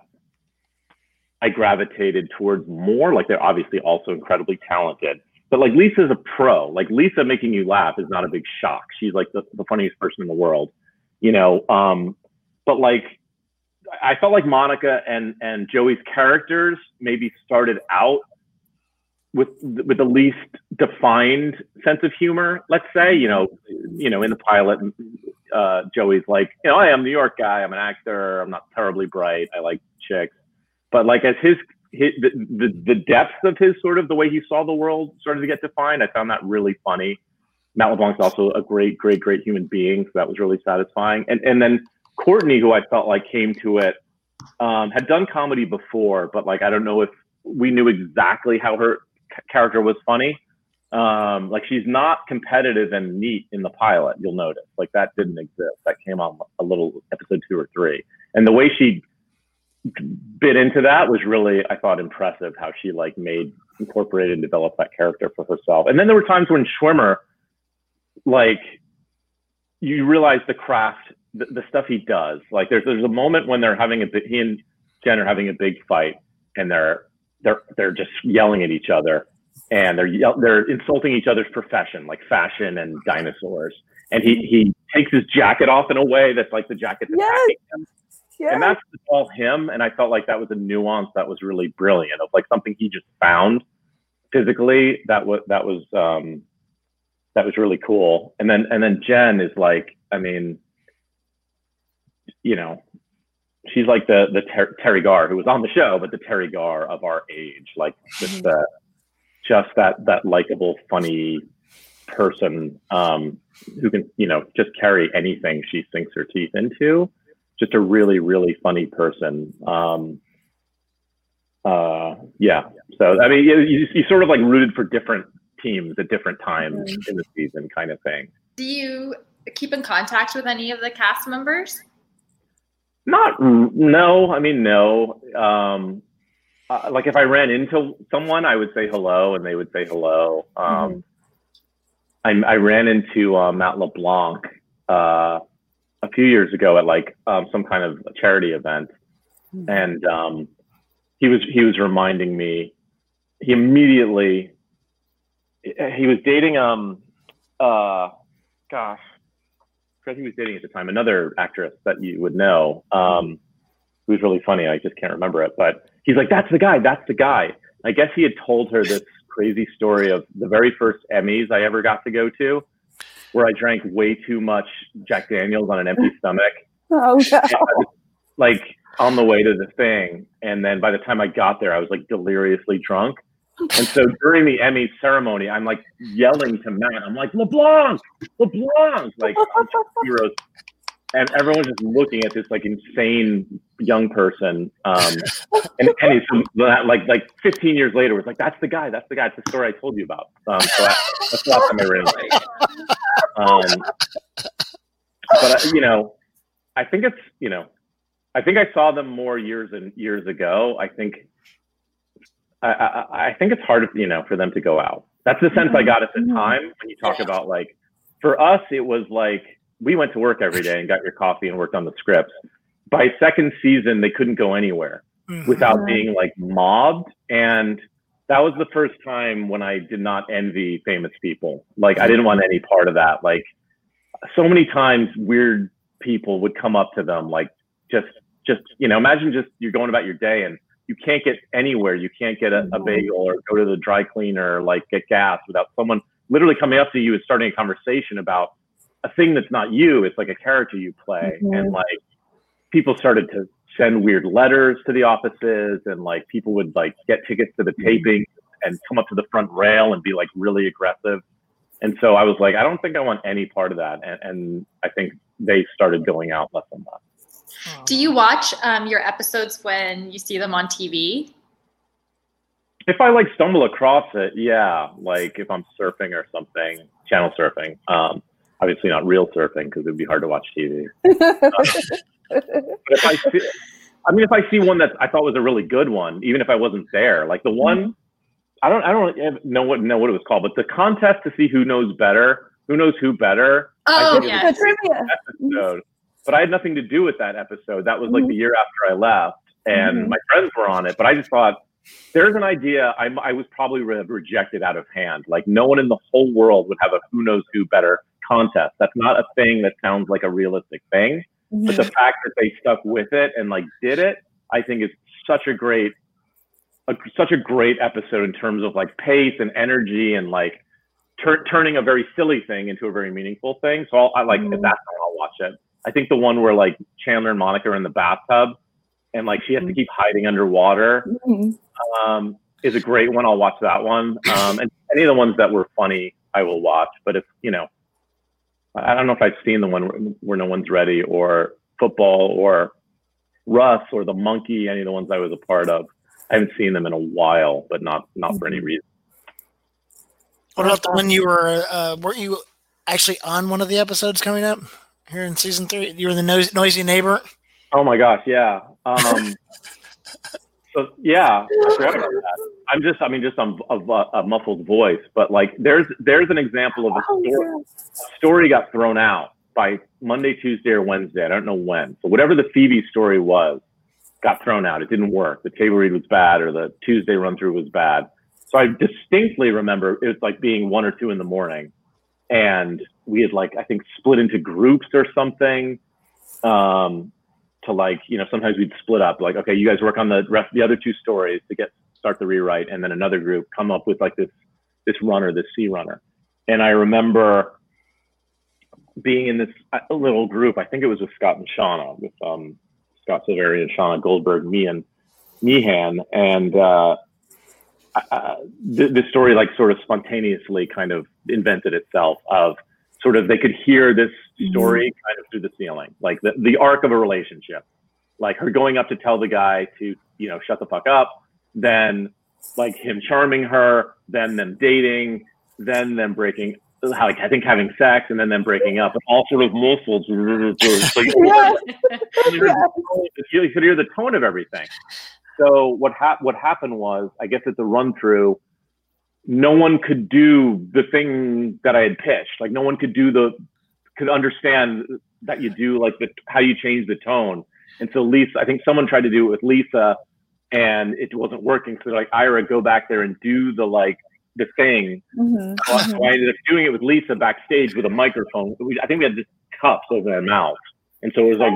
[SPEAKER 4] I gravitated towards more. Like they're obviously also incredibly talented, but like Lisa's a pro. Like Lisa making you laugh is not a big shock. She's like the, the funniest person in the world, you know. Um, but like I felt like Monica and and Joey's characters maybe started out with with the least defined sense of humor. Let's say, you know, you know, in the pilot, uh, Joey's like, you know, I am New York guy. I'm an actor. I'm not terribly bright. I like chicks, but like as his, his the, the the depth of his sort of the way he saw the world started to get defined, I found that really funny. Matt LeBlanc's also a great, great, great human being, so that was really satisfying. And and then Courteney, who I felt like came to it, um, had done comedy before, but like I don't know if we knew exactly how her character was funny. Um, like she's not competitive and neat in the pilot. You'll notice like that didn't exist. That came on a little episode two or three, and the way she bit into that was really I thought impressive. How she like made incorporated and developed that character for herself. And then there were times when Schwimmer like you realize the craft, the, the stuff he does. Like there's there's a moment when they're having a he and Jen are having a big fight, and they're they're they're just yelling at each other, and they're they're insulting each other's profession, like fashion and dinosaurs. And he he takes his jacket off in a way that's like the jacket that's yes. him. Yes. And that's all him. And I felt like that was a nuance that was really brilliant of like something he just found physically that was that was um that was really cool. And then and then Jen is like, I mean, you know, she's like the the Ter- Teri Garr who was on the show, but the Teri Garr of our age, like just mm-hmm. just that that likable, funny person um, who can you know just carry anything she sinks her teeth into. Just a really really funny person. Um, uh, yeah. So I mean, you, you, you sort of like rooted for different teams at different times mm-hmm. in the season, kind of thing.
[SPEAKER 3] Do you keep in contact with any of the cast members?
[SPEAKER 4] Not no. I mean, no. Um, uh, like if I ran into someone, I would say hello, and they would say hello. Um, mm-hmm. I, I, ran into uh, Matt LeBlanc uh, a few years ago at like um, some kind of charity event, mm-hmm. and um, he was he was reminding me. He immediately he was dating um uh gosh I he was dating at the time another actress that you would know um who's really funny. I just can't remember it but he's like that's the guy that's the guy. I guess he had told her this crazy story of the very first Emmys I ever got to go to where I drank way too much Jack Daniels on an empty (laughs) stomach.
[SPEAKER 2] Oh no.
[SPEAKER 4] like on the way to the thing. And then by the time I got there I was like deliriously drunk and so during the Emmy ceremony, I'm like yelling to Matt, I'm like, LeBlanc, LeBlanc, like heroes. And everyone's just looking at this like insane young person. Um, and Penny, so like like 15 years later, was like, that's the guy, that's the guy, it's the story I told you about. Um, so I, that's the last time I Um, but, uh, you know, I think it's, you know, I think I saw them more years and years ago. I think I, I, I think it's hard, you know, for them to go out. That's the sense I got at the mm-hmm. time when you talk about like, for us, it was like we went to work every day and got your coffee and worked on the scripts. By second season, they couldn't go anywhere mm-hmm. without being like mobbed. And that was the first time when I did not envy famous people. Like I didn't want any part of that. Like so many times weird people would come up to them, like just, just, you know, imagine just you're going about your day and you can't get anywhere. You can't get a, a bagel or go to the dry cleaner, or like get gas without someone literally coming up to you and starting a conversation about a thing that's not you. It's like a character you play. Mm-hmm. And like people started to send weird letters to the offices and like people would like get tickets to the mm-hmm. taping and come up to the front rail and be like really aggressive. And so I was like, I don't think I want any part of that. And, and I think they started going out less and less.
[SPEAKER 3] Do you watch um, your episodes when you see them on TV?
[SPEAKER 4] If I like stumble across it, yeah. Like if I'm surfing or something, channel surfing. Um, obviously not real surfing because it'd be hard to watch TV. uh, (laughs) if I see, I mean, if I see one that I thought was a really good one, even if I wasn't there, like the one. I don't, I don't know what know what it was called, but the contest to see who knows better, who knows who better.
[SPEAKER 3] Oh yeah, the trivia
[SPEAKER 4] episode but I had nothing to do with that episode. That was like mm-hmm. the year after I left, and mm-hmm. my friends were on it. But I just thought there's an idea I, I was probably re- rejected out of hand. Like no one in the whole world would have a who knows who better contest. That's not a thing that sounds like a realistic thing. Mm-hmm. But the fact that they stuck with it and like did it, I think is such a great, a, such a great episode in terms of like pace and energy and like tur- turning a very silly thing into a very meaningful thing. So I'll, I like mm-hmm. that's how I'll watch it. I think the one where like Chandler and Monica are in the bathtub and like she has to mm-hmm. keep hiding underwater mm-hmm. um, is a great one. I'll watch that one. Um, and any of the ones that were funny, I will watch. But if you know, I don't know if I've seen the one where, where no one's ready or football or Russ or the monkey, any of the ones I was a part of. I haven't seen them in a while, but not not for any mm-hmm. reason.
[SPEAKER 1] What about the one you were? Uh, weren't you actually on one of the episodes coming up? Here in season three? You were the noisy, noisy neighbor.
[SPEAKER 4] Oh my gosh, yeah. Um, (laughs) so yeah, I forgot about that. I'm just, I mean, just on a, a, muffled voice, but like, there's there's an example of a oh, story, story got thrown out by Monday, Tuesday, or Wednesday. I don't know when. So whatever the Phoebe story was, got thrown out. It didn't work. The table read was bad, or the Tuesday run through was bad. So I distinctly remember it was like being one or two in the morning, and we had like I think split into groups or something. Um, to like you know sometimes we'd split up like okay you guys work on the rest the other two stories to get start the rewrite and then another group come up with like this this runner this sea runner and I remember being in this uh, little group I think it was with Scott and Shana with um, Scott Silveri and Shana Goldberg me and Meehan and uh, uh, the, story like sort of spontaneously kind of invented itself of sort of they could hear this mm-hmm. story kind of through the ceiling, like the, the arc of a relationship, like her going up to tell the guy to, you know, shut the fuck up, then like him charming her, then them dating, then them breaking, like I think having sex and then them breaking up, and all sort of muffled. (laughs) so you, yes. you could hear the tone of everything. So what hap- what happened was, I guess it's a run through no one could do the thing that I had pitched. Like no one could do the could understand that you do like the how you change the tone. And so Lisa, I think someone tried to do it with Lisa, and it wasn't working. So like Ira, go back there and do the like the thing. Mm-hmm. So I ended up doing it with Lisa backstage with a microphone. We I think we had just cups over our mouths, and so it was like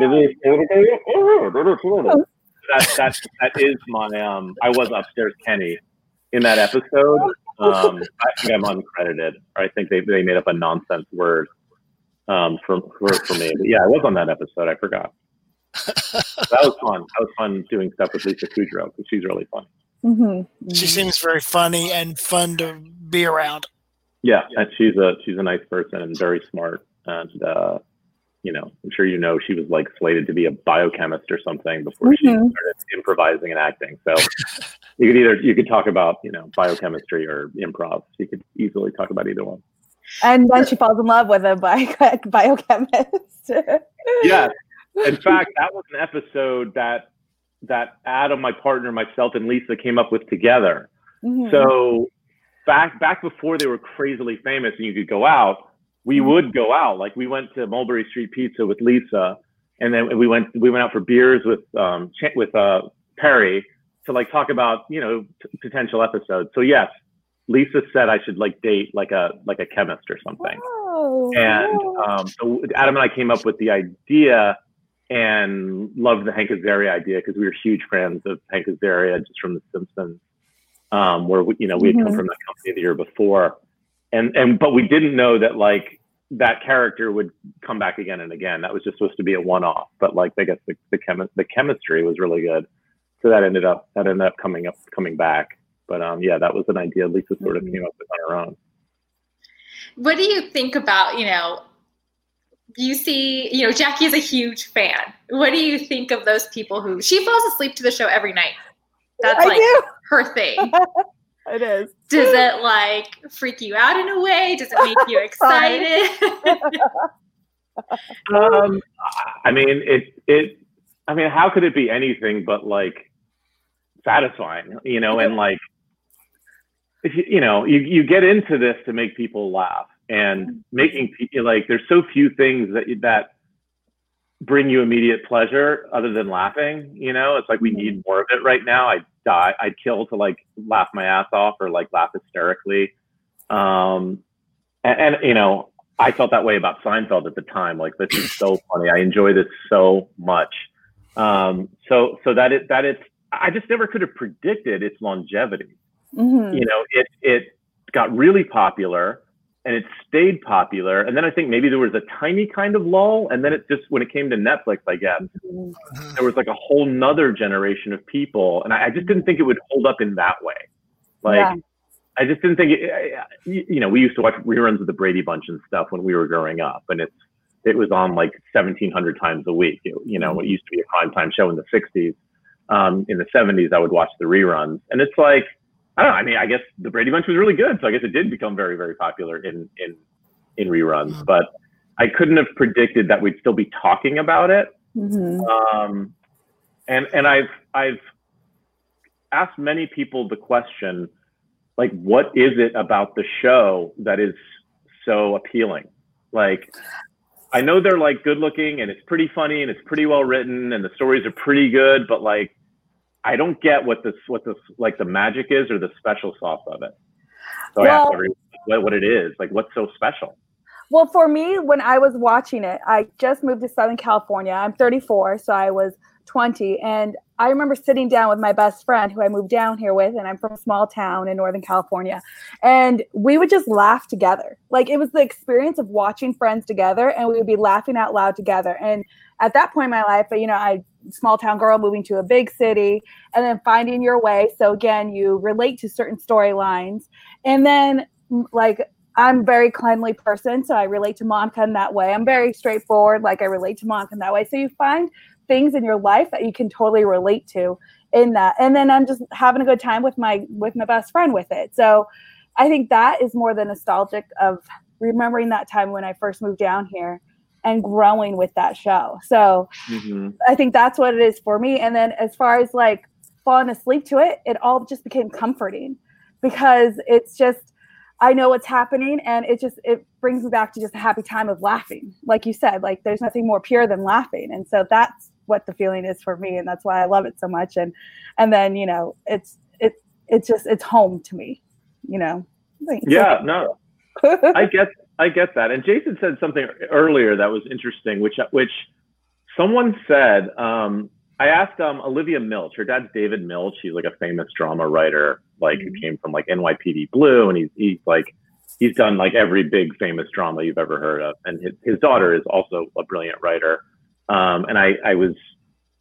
[SPEAKER 4] that that that is my um. I was upstairs, Kenny, in that episode. Um, I think I'm uncredited, or I think they, they made up a nonsense word um, for, for, for me. But yeah, I was on that episode. I forgot. that was fun. That was fun doing stuff with Lisa Kudrow because she's really fun.
[SPEAKER 1] Mm-hmm. She seems very funny and fun to be around.
[SPEAKER 4] Yeah, and she's a she's a nice person and very smart. And uh, you know, I'm sure you know she was like slated to be a biochemist or something before mm-hmm. she started improvising and acting. So (laughs) you could either you could talk about you know biochemistry or improv. You could easily talk about either one.
[SPEAKER 2] And then she falls in love with a bio- (laughs) biochemist. (laughs)
[SPEAKER 4] yes, in fact, that was an episode that that Adam, my partner, myself, and Lisa came up with together. Mm-hmm. So back back before they were crazily famous and you could go out we mm-hmm. would go out. Like we went to Mulberry Street Pizza with Lisa, and then we went we went out for beers with um with uh Perry to like talk about you know t- potential episodes. So yes, Lisa said I should like date like a like a chemist or something. Oh, and um, so Adam and I came up with the idea and loved the Hank Azaria idea because we were huge fans of Hank Azaria just from The Simpsons, um, where we, you know we had mm-hmm. come from that company the year before and and but we didn't know that like that character would come back again and again. That was just supposed to be a one-off. But like I guess the the, chemi- the chemistry was really good, so that ended up that ended up coming up coming back. But um, yeah, that was an idea Lisa sort of mm-hmm. came up with on her own.
[SPEAKER 3] What do you think about you know? You see, you know, Jackie is a huge fan. What do you think of those people who she falls asleep to the show every night? That's I like do. her thing. (laughs)
[SPEAKER 2] It is.
[SPEAKER 3] Does it like freak you out in a way? Does it make you (laughs) excited? (laughs)
[SPEAKER 4] um, I mean, it it. I mean, how could it be anything but like satisfying? You know, and like if you you know you you get into this to make people laugh and mm-hmm. making people like there's so few things that that bring you immediate pleasure other than laughing. You know, it's like we need more of it right now. I die. I'd kill to like laugh my ass off or like laugh hysterically. Um, and, and you know, I felt that way about Seinfeld at the time. Like this is so (laughs) funny. I enjoy this so much. Um, so so that it that it's I just never could have predicted its longevity. Mm-hmm. You know, it it got really popular and it stayed popular. And then I think maybe there was a tiny kind of lull. And then it just, when it came to Netflix, I guess, mm-hmm. there was like a whole nother generation of people. And I, I just didn't think it would hold up in that way. Like, yeah. I just didn't think it, you know, we used to watch reruns of the Brady Bunch and stuff when we were growing up. And it's, it was on like 1700 times a week. It, you know, it used to be a prime time show in the 60s. Um, in the 70s, I would watch the reruns. And it's like, I don't know. I mean, I guess the Brady Bunch was really good, so I guess it did become very, very popular in in in reruns. Mm-hmm. But I couldn't have predicted that we'd still be talking about it. Mm-hmm. Um, and and I've I've asked many people the question, like, what is it about the show that is so appealing? Like, I know they're like good looking and it's pretty funny and it's pretty well written and the stories are pretty good, but like, I don't get what this, what this, like the magic is or the special sauce of it. So well, I asked everyone what, what it is, like, what's so special?
[SPEAKER 2] Well, for me, when I was watching it, I just moved to Southern California. I'm 34, so I was 20. And I remember sitting down with my best friend who I moved down here with, and I'm from a small town in Northern California. And we would just laugh together. Like it was the experience of watching friends together, and we would be laughing out loud together. And at that point in my life, but you know, I small town girl moving to a big city and then finding your way. So again, you relate to certain storylines. And then like I'm very cleanly person, so I relate to Monica in that way. I'm very straightforward, like I relate to Monica in that way. So you find things in your life that you can totally relate to in that, and then I'm just having a good time with my with my best friend with it. So I think that is more the nostalgic of remembering that time when I first moved down here and growing with that show. So mm-hmm. I think that's what it is for me. And then as far as like falling asleep to it, it all just became comforting because it's just I know what's happening and it just it brings me back to just a happy time of laughing. Like you said, like there's nothing more pure than laughing. And so that's what the feeling is for me and that's why I love it so much and and then, you know, it's it's it's just it's home to me, you know.
[SPEAKER 4] Yeah, no. (laughs) I get I get that. And Jason said something earlier that was interesting which which someone said um I asked um, Olivia Milch. Her dad's David Milch. He's like a famous drama writer, like mm-hmm. who came from like NYPD Blue, and he's he's like he's done like every big famous drama you've ever heard of. And his, his daughter is also a brilliant writer. Um, and I I was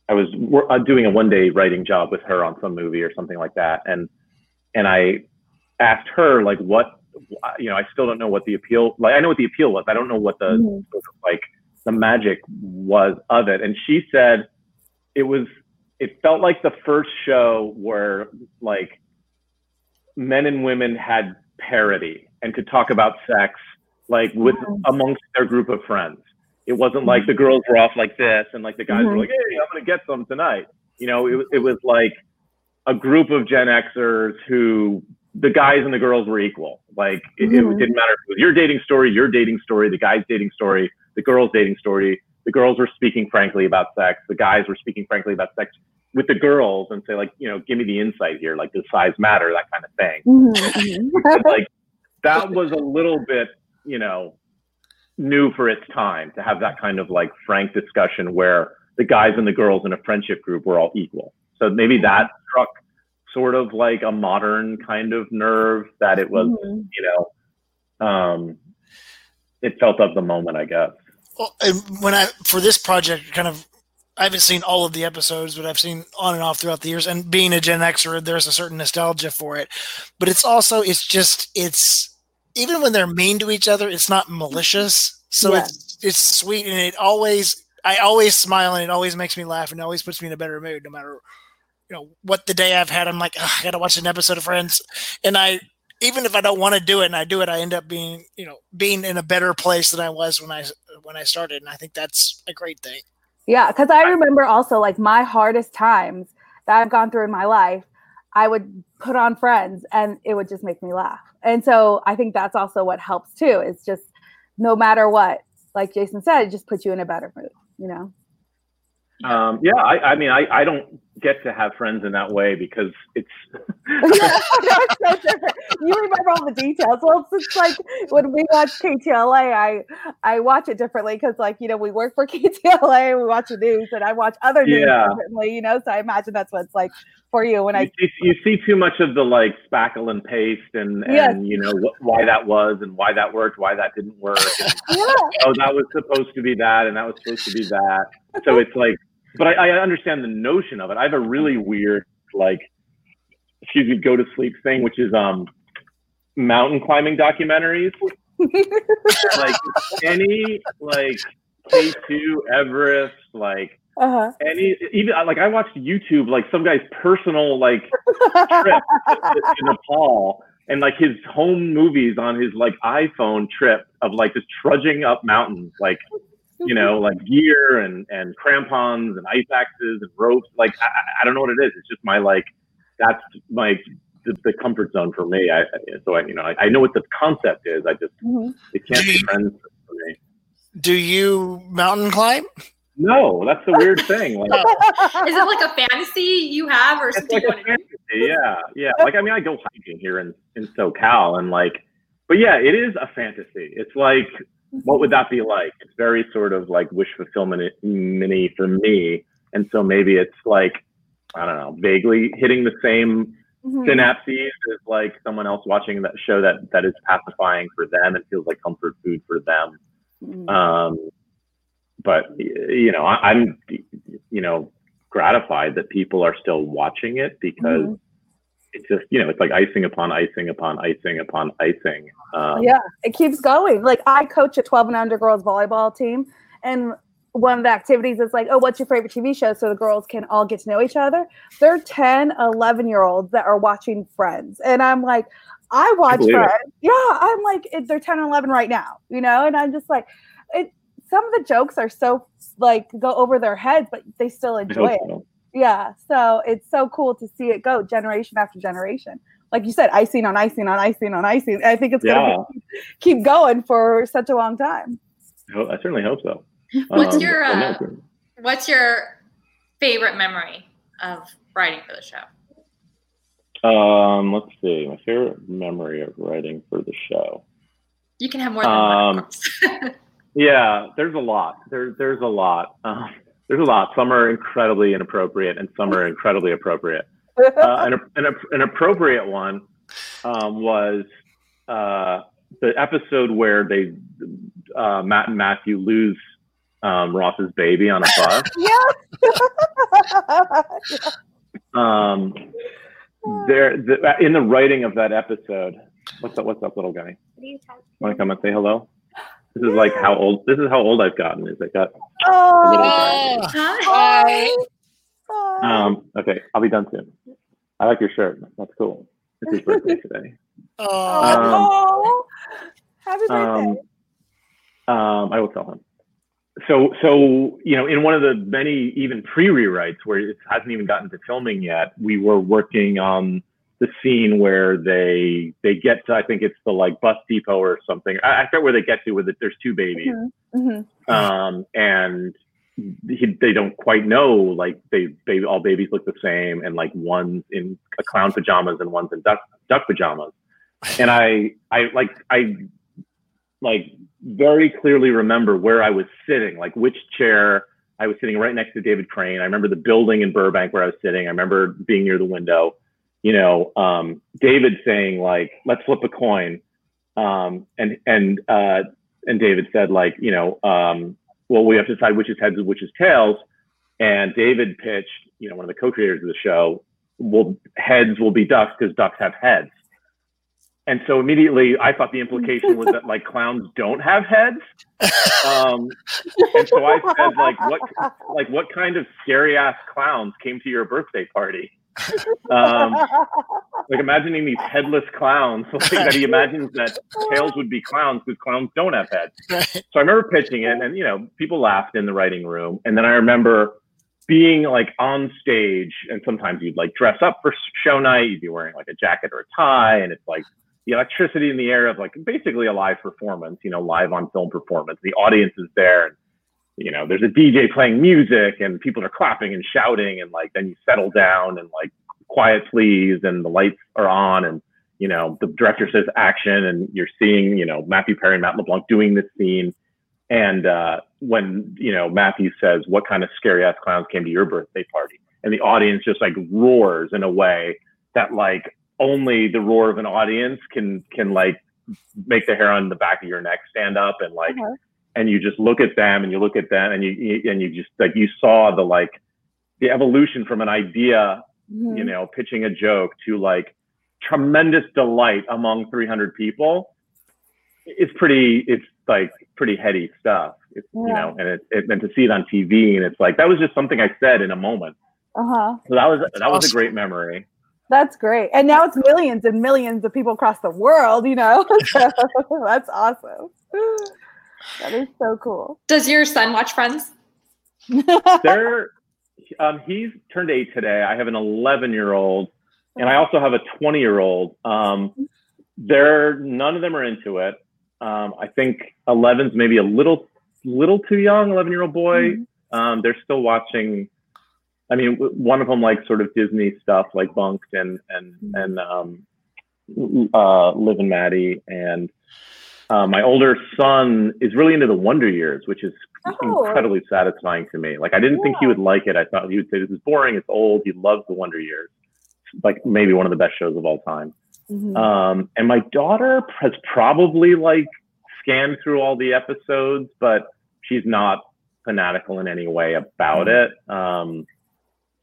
[SPEAKER 4] I was uh, doing a one day writing job with her on some movie or something like that, and and I asked her like what you know I still don't know what the appeal like I know what the appeal was I don't know what the mm-hmm. sort of, like the magic was of it, and she said it was it felt like the first show where like men and women had parity and could talk about sex like with mm-hmm. amongst their group of friends. It wasn't like the girls were off like this and like the guys mm-hmm. were like, "Hey, I'm gonna get some tonight." You know, it it was like a group of Gen Xers who the guys and the girls were equal. Like it, mm-hmm. it didn't matter if it was your dating story, your dating story, the guy's dating story, the girl's dating story the girls were speaking frankly about sex. The guys were speaking frankly about sex with the girls and say like, you know, give me the insight here, like does size matter, that kind of thing. Mm-hmm. (laughs) like that (laughs) was a little bit, you know, new for its time to have that kind of like frank discussion where the guys and the girls in a friendship group were all equal. So maybe that struck sort of like a modern kind of nerve that it was, mm-hmm. you know, um, it felt of the moment, I guess.
[SPEAKER 1] Well, when I for this project, kind of, I haven't seen all of the episodes, but I've seen on and off throughout the years. And being a Gen Xer, there's a certain nostalgia for it, but it's also it's just it's even when they're mean to each other, it's not malicious. So yeah. it's it's sweet and it always I always smile and it always makes me laugh and it always puts me in a better mood no matter you know what the day I've had. I'm like I gotta watch an episode of Friends, and I even if I don't want to do it and I do it, I end up being, you know, being in a better place than I was when I when I started, and I think that's a great thing.
[SPEAKER 2] Yeah, because I remember also like my hardest times that I've gone through in my life, I would put on Friends, and it would just make me laugh. And so I think that's also what helps too. It's just no matter what, like Jason said, it just puts you in a better mood. You know.
[SPEAKER 4] Um, yeah, I, I mean, I, I don't get to have friends in that way because it's.
[SPEAKER 2] yeah, so different. You remember all the details. Well, it's just like when we watch KTLA, I I watch it differently because, like, you know, we work for (laughs) KTLA, we watch the news, and I watch other news yeah. differently. You know, so I imagine that's what it's like for you when
[SPEAKER 4] you
[SPEAKER 2] I.
[SPEAKER 4] See, you see too much of the like spackle and paste, and and yes. you know wh- why that was, and why that worked, why that didn't work. And, (laughs) yeah. Oh, that was supposed to be that, and that was supposed to be that. So it's like but I, I understand the notion of it. I have a really weird like excuse me go to sleep thing, which is um mountain climbing documentaries. (laughs) like any like K two Everest like uh-huh. any even like I watched YouTube like some guy's personal like trip (laughs) to Nepal and like his home movies on his like iPhone trip of like just trudging up mountains like you know, like gear and and crampons and ice axes and ropes. Like I, I don't know what it is. It's just my like that's my the, the comfort zone for me. I so I you know I, I know what the concept is. I just
[SPEAKER 2] Mhm.
[SPEAKER 4] it can't be friends for me.
[SPEAKER 1] Do you mountain climb?
[SPEAKER 4] No, that's the weird thing. Like, (laughs) (laughs)
[SPEAKER 3] Is it like a fantasy you have or something
[SPEAKER 4] like
[SPEAKER 3] you
[SPEAKER 4] a
[SPEAKER 3] want to do?
[SPEAKER 4] fantasy. Yeah, yeah. Like I mean, I go hiking here in in SoCal, and like, but yeah, it is a fantasy. It's like, what would that be like? It's very sort of like wish fulfillment mini for me, and so maybe it's like, I don't know, vaguely hitting the same
[SPEAKER 2] Mhm.
[SPEAKER 4] synapses as like someone else watching that show that that is pacifying for them and feels like comfort food for them.
[SPEAKER 2] Mhm.
[SPEAKER 4] Um, but you know, I, I'm you know gratified that people are still watching it because
[SPEAKER 2] Mhm.
[SPEAKER 4] It's just you know it's like icing upon icing upon icing upon icing. Um,
[SPEAKER 2] yeah, it keeps going. Like I coach a 12 and under girls volleyball team, and one of the activities is like, oh, what's your favorite TV show? So the girls can all get to know each other. They're 10, 11 year olds that are watching Friends. And I'm like, I watch
[SPEAKER 4] it.
[SPEAKER 2] Friends. Yeah, I'm like, they're 10 and 11 right now, you know? And I'm just like, it. some of the jokes are so like go over their heads, but they still enjoy it.
[SPEAKER 4] so.
[SPEAKER 2] Yeah. So it's so cool to see it go generation after generation. Like you said, icing on icing on icing on icing. I think it's going to
[SPEAKER 4] Yeah,
[SPEAKER 2] keep going for such a long time.
[SPEAKER 4] I certainly hope so.
[SPEAKER 3] What's
[SPEAKER 4] Um,
[SPEAKER 3] your, uh, What's your favorite memory of writing for the show?
[SPEAKER 4] um, let's see. My favorite memory of writing for the show.
[SPEAKER 3] You can have more than one.
[SPEAKER 4] Um,
[SPEAKER 3] of course. (laughs)
[SPEAKER 4] Yeah, there's a lot. There's there's a lot. Um, there's a lot. Some are incredibly inappropriate, and some are incredibly appropriate. Uh, an, an, an appropriate one um, was uh, the episode where they uh, Matt and Matthew lose um, Ross's baby on a bus. (laughs)
[SPEAKER 2] yeah. (laughs)
[SPEAKER 4] Um, there, the, in the writing of that episode, what's up? What's up, little guy? Want to come and say hello? This is like how old. This is how old I've gotten. Is I got
[SPEAKER 2] Oh.
[SPEAKER 4] little
[SPEAKER 1] Oh,
[SPEAKER 3] Hi.
[SPEAKER 2] Hi. Hi.
[SPEAKER 4] Um, okay, I'll be done soon. I like your shirt. That's cool. It's his birthday today. (laughs)
[SPEAKER 1] oh,
[SPEAKER 2] Oh. Happy birthday.
[SPEAKER 4] Um, um, I will tell him. So, so you know, in one of the many even pre-rewrites where it hasn't even gotten to filming yet, we were working on the scene where they they get to I think it's the like bus depot or something. I, I forget where they get to with it. There's two babies.
[SPEAKER 2] Mhm.
[SPEAKER 4] um, and he, they don't quite know like they they all babies look the same and like one's in a clown pajamas and one's in duck duck pajamas and i i like i like very clearly remember where i was sitting like which chair i was sitting right next to david crane i remember the building in burbank where i was sitting i remember being near the window you know um, david saying like let's flip a coin um, and and uh, and David said like, you know, um, well, we have to decide which is heads and which is tails. And David pitched, you know, one of the co-creators of the show, well, heads will be ducks because ducks have heads. And so immediately I thought the implication was that like clowns don't have heads. Um, and so I said like, what, like what kind of scary ass clowns came to your birthday party? Um, (laughs) like imagining these headless clowns, (laughs) like that he imagines that tails would be clowns because clowns don't have heads. (laughs) So I remember pitching it, and you know, people laughed in the writing room. And then I remember being like on stage, and sometimes you'd like dress up for show night. You'd be wearing like a jacket or a tie, and it's like the electricity in the air of like basically a live performance. You know, live on film performance. The audience is there. And, you know, there's a DJ playing music, and people are clapping and shouting, and like then you settle down and like quiet please, and the lights are on, and you know, the director says action, and you're seeing, you know, Matthew Perry and Matt LeBlanc doing this scene. And uh, when, you know, Matthew says, What kind of scary ass clowns came to your birthday party? And the audience just like roars in a way that like only the roar of an audience can can like make the hair on the back of your neck stand up and like
[SPEAKER 2] Uh-huh.
[SPEAKER 4] And you just look at them and you look at them and you, you and you just like you saw the like the evolution from an idea
[SPEAKER 2] Mhm.
[SPEAKER 4] you know, pitching a joke to like tremendous delight among 300 people. It's pretty, it's like pretty heady stuff. It's, you know, and it, it, and to see it on TV and it's like, that was just something I said in a moment.
[SPEAKER 2] Uh-huh.
[SPEAKER 4] So that was, that was a great memory.
[SPEAKER 2] That's great. And now it's millions and millions of people across the world, you know? So (laughs) (laughs) that's awesome. That is so cool.
[SPEAKER 3] Does your son watch Friends? (laughs)
[SPEAKER 4] There, um, he's turned eight today. I have an 11 year old and I also have a 20 year old. Um, they're none of them are into it. Um, I think 11's maybe a little little too young. 11 year old boy. Mm-hmm. Um, they're still watching. I mean, one of them likes sort of Disney stuff like Bunk'd and and mm-hmm. and um, uh, Liv and Maddie, and uh, my older son is really into the Wonder Years, which is oh. incredibly satisfying to me. Like I didn't yeah. think he would like it. I thought he would say this is boring. It's old. He loves the Wonder Years, like maybe one of the best shows of all time. Mm-hmm. Um, and my daughter has probably like scanned through all the episodes, but she's not fanatical in any way about mm-hmm. it. Um,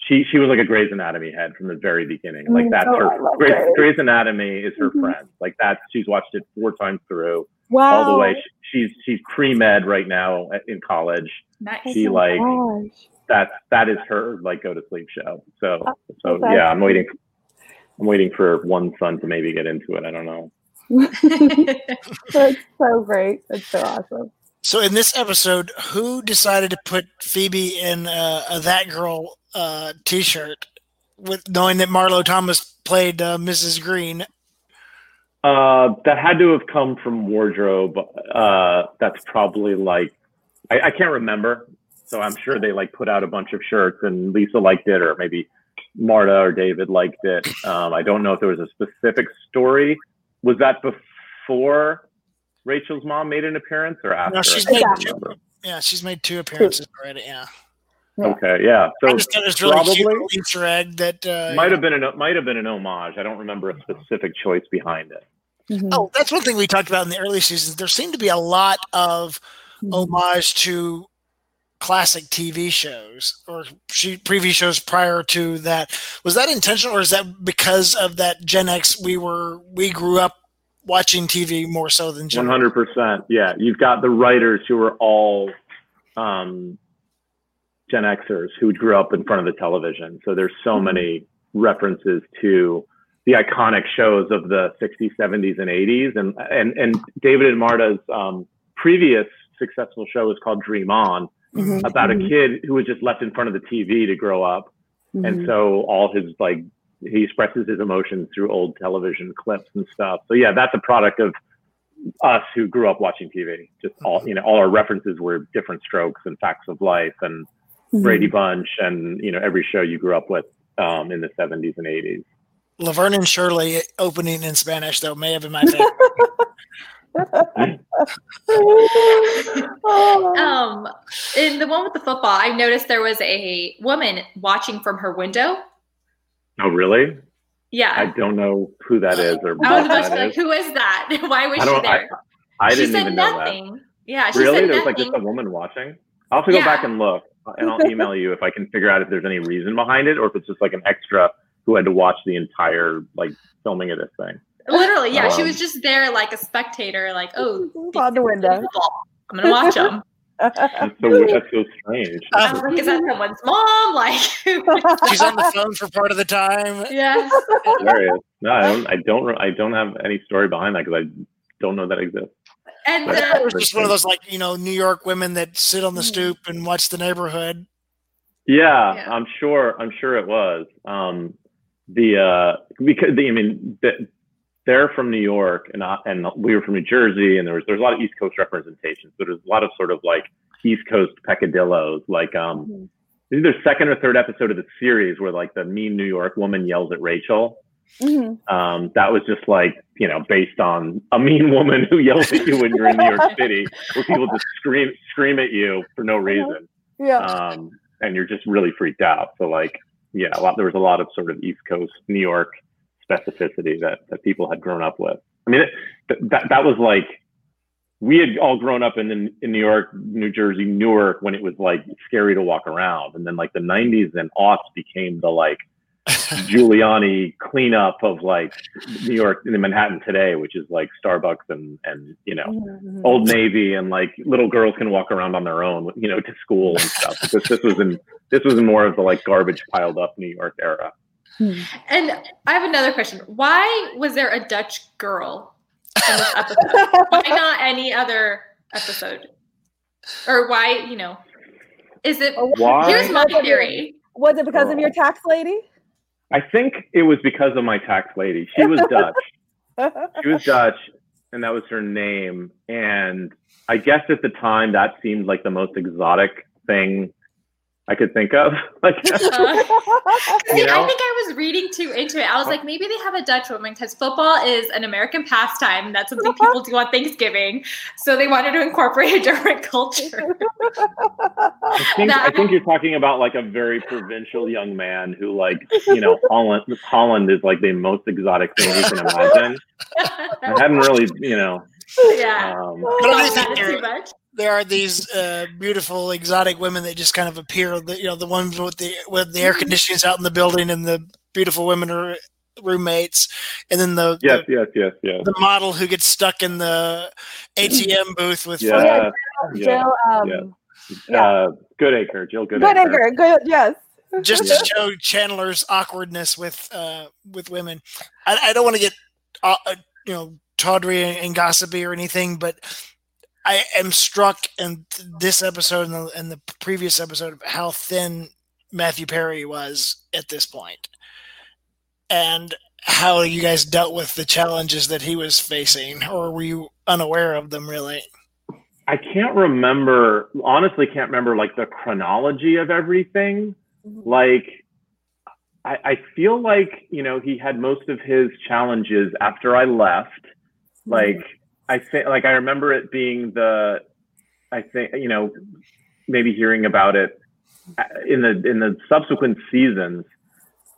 [SPEAKER 4] she she was like a Grey's Anatomy head from the very beginning. Like mm, that's oh, her Grey's, Grey's, Anatomy is her mm-hmm. friend. Like that's she's watched it four times through. Wow. All the way. She, she's she's pre med right now in college. Nice. She oh like gosh. that that is her like go to sleep show. So oh, so okay. yeah, I'm waiting. I'm waiting for one son to maybe get into it. I don't know. (laughs)
[SPEAKER 2] That's so great. That's so awesome.
[SPEAKER 1] So in this episode, who decided to put Phoebe in uh, a that girl uh, T-shirt, with knowing that Marlo Thomas played uh, Mrs. Green?
[SPEAKER 4] Uh, that had to have come from wardrobe. Uh, that's probably like I, I can't remember, so I'm sure they like put out a bunch of shirts and Lisa liked it, or maybe Marta or David liked it. Um, I don't know if there was a specific story. Was that before Rachel's mom made an appearance or after? No,
[SPEAKER 1] she's made two, yeah, she's made two appearances already. Yeah.
[SPEAKER 4] Okay, yeah. So
[SPEAKER 1] I just thought it was really probably cute Easter egg that uh,
[SPEAKER 4] might have been an might have been an homage. I don't remember a specific choice behind it.
[SPEAKER 1] Mm-hmm. Oh, that's one thing we talked about in the early seasons. There seemed to be a lot of mm-hmm. homage to classic TV shows or previous shows prior to that. Was that intentional, or is that because of that Gen X? We were we grew up watching TV more so than
[SPEAKER 4] One hundred percent. Yeah, you've got the writers who are all um, Gen Xers who grew up in front of the television. So there's so mm-hmm. many references to the iconic shows of the 60s, 70s, and 80s. And and and David and Marta's um, previous successful show was called Dream On, mm-hmm. about mm-hmm. a kid who was just left in front of the TV to grow up, mm-hmm. and so all his like he expresses his emotions through old television clips and stuff. So yeah, that's a product of us who grew up watching TV. Just all you know, all our references were different strokes and facts of life and mm-hmm. Brady Bunch and you know every show you grew up with um, in the 70s and 80s.
[SPEAKER 1] Laverne and Shirley opening in Spanish though may have been my favorite. (laughs)
[SPEAKER 3] um, in the one with the football, I noticed there was a woman watching from her window.
[SPEAKER 4] Oh, really?
[SPEAKER 3] Yeah.
[SPEAKER 4] I don't know who that is or
[SPEAKER 3] I was about to be like, who is that? (laughs) Why was she there?
[SPEAKER 4] I, I didn't even nothing. know that.
[SPEAKER 3] Yeah,
[SPEAKER 4] really? There's like just a woman watching. I'll have to go yeah. back and look, and I'll email you if I can figure out if there's any reason behind it, or if it's just like an extra who had to watch the entire like filming of this thing.
[SPEAKER 3] Literally, yeah. Um, she was just there like a spectator, like, oh,
[SPEAKER 2] on the window.
[SPEAKER 3] I'm gonna watch them.
[SPEAKER 4] that's, so, that's so strange.
[SPEAKER 3] Um, (laughs) like, is that someone's mom? Like, (laughs)
[SPEAKER 1] she's on the phone for part of the time.
[SPEAKER 3] Yeah.
[SPEAKER 4] No, I don't. I don't. I don't have any story behind that because I don't know that exists.
[SPEAKER 3] And but, uh,
[SPEAKER 1] it was just one of those like you know New York women that sit on the stoop and watch the neighborhood.
[SPEAKER 4] Yeah, yeah. I'm sure. I'm sure it was. Um, the uh, because the, I mean the, they're from New York and I, and we were from New Jersey and there was there's a lot of East Coast representation. So there's a lot of sort of like East Coast peccadillos, like um mm-hmm. either second or third episode of the series where like the mean New York woman yells at Rachel. Mm-hmm. Um, that was just like you know based on a mean woman who yells at you when you're in New York (laughs) City, where people just scream scream at you for no reason.
[SPEAKER 2] Yeah.
[SPEAKER 4] Um, and you're just really freaked out. So like yeah, a lot there was a lot of sort of East Coast New York specificity that, that people had grown up with. I mean, it, that, that was like, we had all grown up in, in New York, New Jersey, Newark when it was like scary to walk around. And then like the 90s and aughts became the like Giuliani cleanup of like New York in Manhattan today, which is like Starbucks and, and, you know, mm-hmm. Old Navy and like little girls can walk around on their own, you know, to school and stuff. Because this was in, this was more of the like garbage piled up New York era.
[SPEAKER 3] Hmm. And I have another question. Why was there a Dutch girl in this episode? why not any other episode? Or why, you know, is it?
[SPEAKER 4] Why?
[SPEAKER 3] Here's my theory.
[SPEAKER 2] Was it because of your tax lady?
[SPEAKER 4] I think it was because of my tax lady. She was Dutch. she was Dutch, and that was her name. And I guess at the time that seemed like the most exotic thing I could think of. (laughs) like, uh, (laughs) (laughs)
[SPEAKER 3] see, you know? I think I was reading too into it. I was like, maybe they have a Dutch woman because football is an American pastime. That's something people do on Thanksgiving. So they wanted to incorporate a different culture.
[SPEAKER 4] I think, that, I think you're talking about like a very provincial young man who, like, you know, Holland. Holland is like the most exotic thing you can imagine. I hadn't really, you know.
[SPEAKER 3] Yeah. Um, too much
[SPEAKER 1] there are these uh, beautiful exotic women that just kind of appear. The, you know, the ones with the with the air mm-hmm. out in the building, and the beautiful women are roommates, and then the
[SPEAKER 4] yes, the, yes, yes, yes,
[SPEAKER 1] the model who gets stuck in the (laughs) ATM booth with
[SPEAKER 4] yeah, yeah, Jill, um, yeah. yeah. Uh, Goodacre, Jill Goodacre.
[SPEAKER 2] Goodacre, good, yes.
[SPEAKER 1] Just to (laughs) show Chandler's awkwardness with uh, with women. I, I don't want to get uh, uh, you know tawdry and, and gossipy or anything, but I am struck in this episode and the, and the previous episode of how thin Matthew Perry was at this point, and how you guys dealt with the challenges that he was facing, or were you unaware of them really?
[SPEAKER 4] I can't remember. Honestly, can't remember like the chronology of everything. Mm-hmm. Like, I, I feel like you know he had most of his challenges after I left. Mm-hmm. Like I think like I remember it being the I think you know maybe hearing about it uh, in the in the subsequent seasons.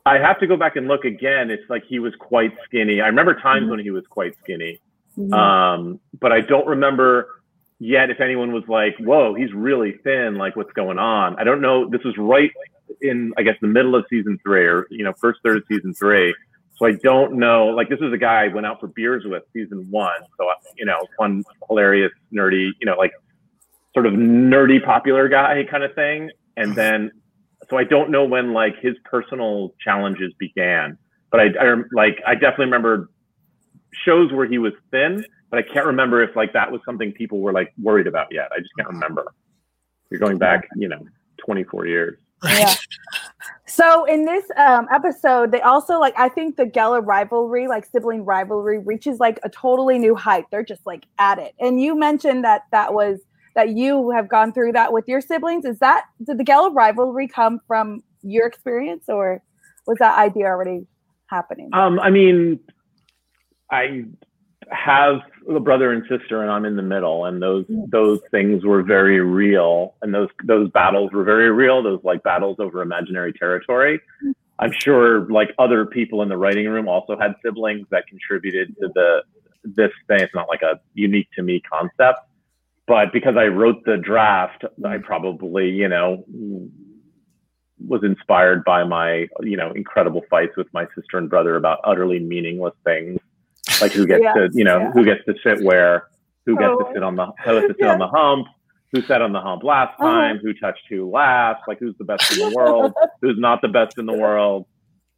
[SPEAKER 4] I have to go back and look again. It's like he was quite skinny. I remember times mm-hmm. when he was quite skinny, mm-hmm. um, but I don't remember yet if anyone was like, "Whoa, he's really thin. Like, what's going on?" I don't know. This was right in, I guess, the middle of season three, or you know, first third of season three. So I don't know. Like this is a guy I went out for beers with season one. So you know, fun, hilarious, nerdy. You know, like sort of nerdy, popular guy kind of thing. And mm-hmm. then, so I don't know when like his personal challenges began. But I, I like I definitely remember shows where he was thin, but I can't remember if like that was something people were like worried about yet. I just can't remember. You're going back, you know, 24 years.
[SPEAKER 2] Right. Yeah. (laughs) So in this um, episode, they also like I think the Geller rivalry, like sibling rivalry, reaches like a totally new height. They're just like at it. And you mentioned that that was that you have gone through that with your siblings. Is that did the Geller rivalry come from your experience, or was that idea already happening?
[SPEAKER 4] Um, I mean, I have a brother and sister and I'm in the middle and those those things were very real and those those battles were very real those like battles over imaginary territory. I'm sure like other people in the writing room also had siblings that contributed to the this thing. It's not like a unique to me concept but because I wrote the draft I probably you know was inspired by my you know incredible fights with my sister and brother about utterly meaningless things like who gets to you know yeah. who gets to sit where, who gets oh. to sit on the who gets to sit yeah. on the hump, who sat on the hump last uh-huh. time, uh-huh. who touched who last, like who's the best in the world, who's not the best in the world,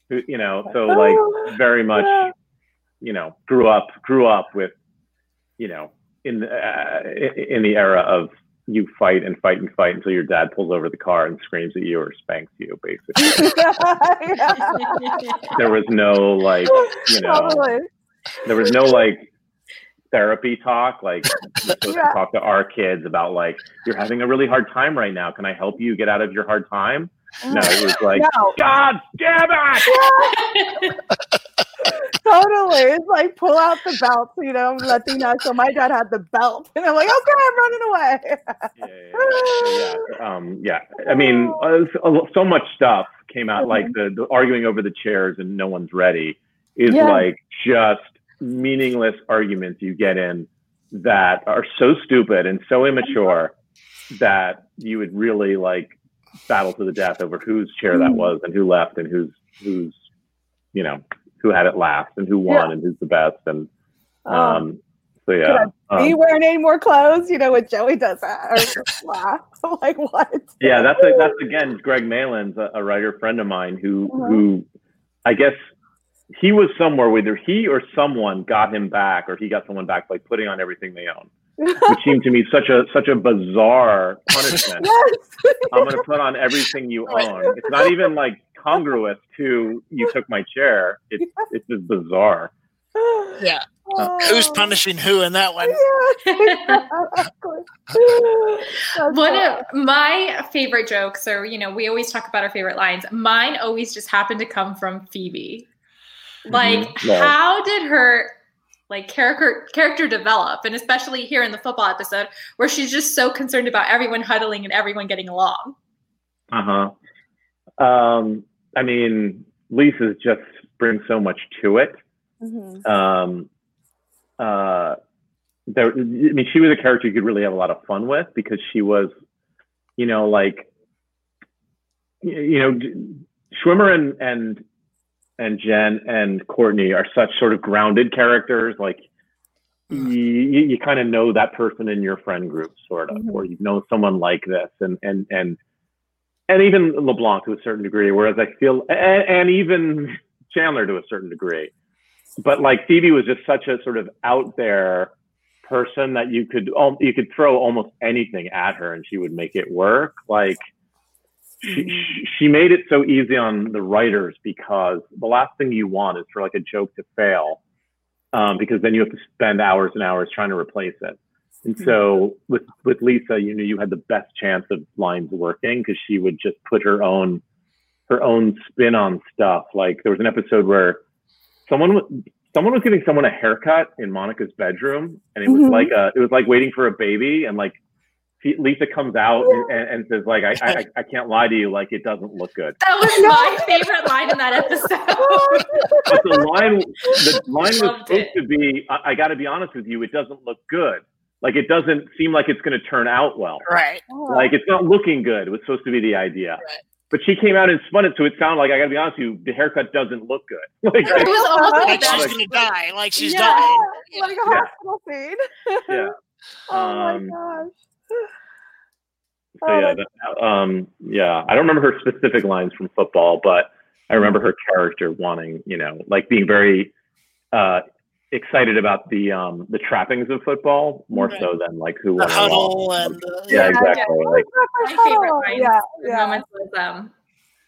[SPEAKER 4] who you know. So like oh, very much, you know, grew up grew up with, you know, in the, uh, in the era of you fight and fight and fight until your dad pulls over the car and screams at you or spanks you basically (laughs) there was no like you know totally there was no like therapy talk like we're supposed yeah. to talk to our kids about like you're having a really hard time right now can i help you get out of your hard time no it was like no. god damn it (laughs)
[SPEAKER 2] totally it's like pull out the belt you know latina so my dad had the belt and i'm like okay i'm running away
[SPEAKER 4] yeah, yeah, yeah. Um, yeah i mean uh, so much stuff came out mm-hmm. like the, the arguing over the chairs and no one's ready is yeah. like just meaningless arguments you get in that are so stupid and so immature that you would really like battle to the death over whose chair that mm. was and who left and who's who's you know who had it last and who won yeah. and who's the best and um, um so yeah
[SPEAKER 2] are you um, wearing any more clothes you know what joey does that or (laughs) like what
[SPEAKER 4] yeah that's a, that's again Greg Malins a, a writer friend of mine who uh-huh. who i guess he was somewhere whether he or someone got him back or he got someone back by putting on everything they own which seemed to me such a such a bizarre punishment yes. i'm going to put on everything you own it's not even like congruous to you took my chair. It's it's just bizarre.
[SPEAKER 1] Yeah. Uh, who's punishing who in that one? (laughs)
[SPEAKER 3] one of my favorite jokes, or you know, we always talk about our favorite lines. Mine always just happen to come from Phoebe. Like, mm-hmm. how did her like character character develop? And especially here in the football episode where she's just so concerned about everyone huddling and everyone getting along.
[SPEAKER 4] Uh-huh. Um i mean lisa just brings so much to it. Mm-hmm. um uh there i mean she was a character you could really have a lot of fun with because she was you know like you know schwimmer and and and Jen and Courteney are such sort of grounded characters. Like mm-hmm. you, you kind of know that person in your friend group, sort of, mm-hmm. or you know someone like this, and and and and even LeBlanc to a certain degree. Whereas I feel, and, and even Chandler to a certain degree, but like Phoebe was just such a sort of out there person that you could you could throw almost anything at her and she would make it work. Like she, she made it so easy on the writers because the last thing you want is for like a joke to fail um, because then you have to spend hours and hours trying to replace it. And so with with Lisa, you knew you had the best chance of lines working because she would just put her own her own spin on stuff. Like there was an episode where someone was someone was giving someone a haircut in Monica's bedroom, and it was mm-hmm. like a it was like waiting for a baby, and like Lisa comes out and, and, says, like, I, I, (laughs) I can't lie to you, like, it doesn't look good.
[SPEAKER 3] That was (laughs) my favorite line in that episode. (laughs)
[SPEAKER 4] but the line, the line was supposed it. to be, I, I got to be honest with you, it doesn't look good. Like, it doesn't seem like it's going to turn out well.
[SPEAKER 1] Right.
[SPEAKER 4] Like, it's not looking good. It was supposed to be the idea. Right. But she came out and spun it, so it sounded like I got to be honest with you, the haircut doesn't look good.
[SPEAKER 1] Like, it was almost like she's gonna die, like she's yeah, dying,
[SPEAKER 2] like a hospital scene.
[SPEAKER 4] yeah.
[SPEAKER 2] oh um, my gosh.
[SPEAKER 4] So oh, yeah, that, um, yeah, I don't remember her specific lines from football, but I remember her character wanting, you know, like being very uh, excited about the um, the trappings of football more right. so than like who won.
[SPEAKER 1] Huddle and uh,
[SPEAKER 4] yeah, yeah, exactly. Yeah. Like,
[SPEAKER 3] my favorite lines yeah, yeah. moments was um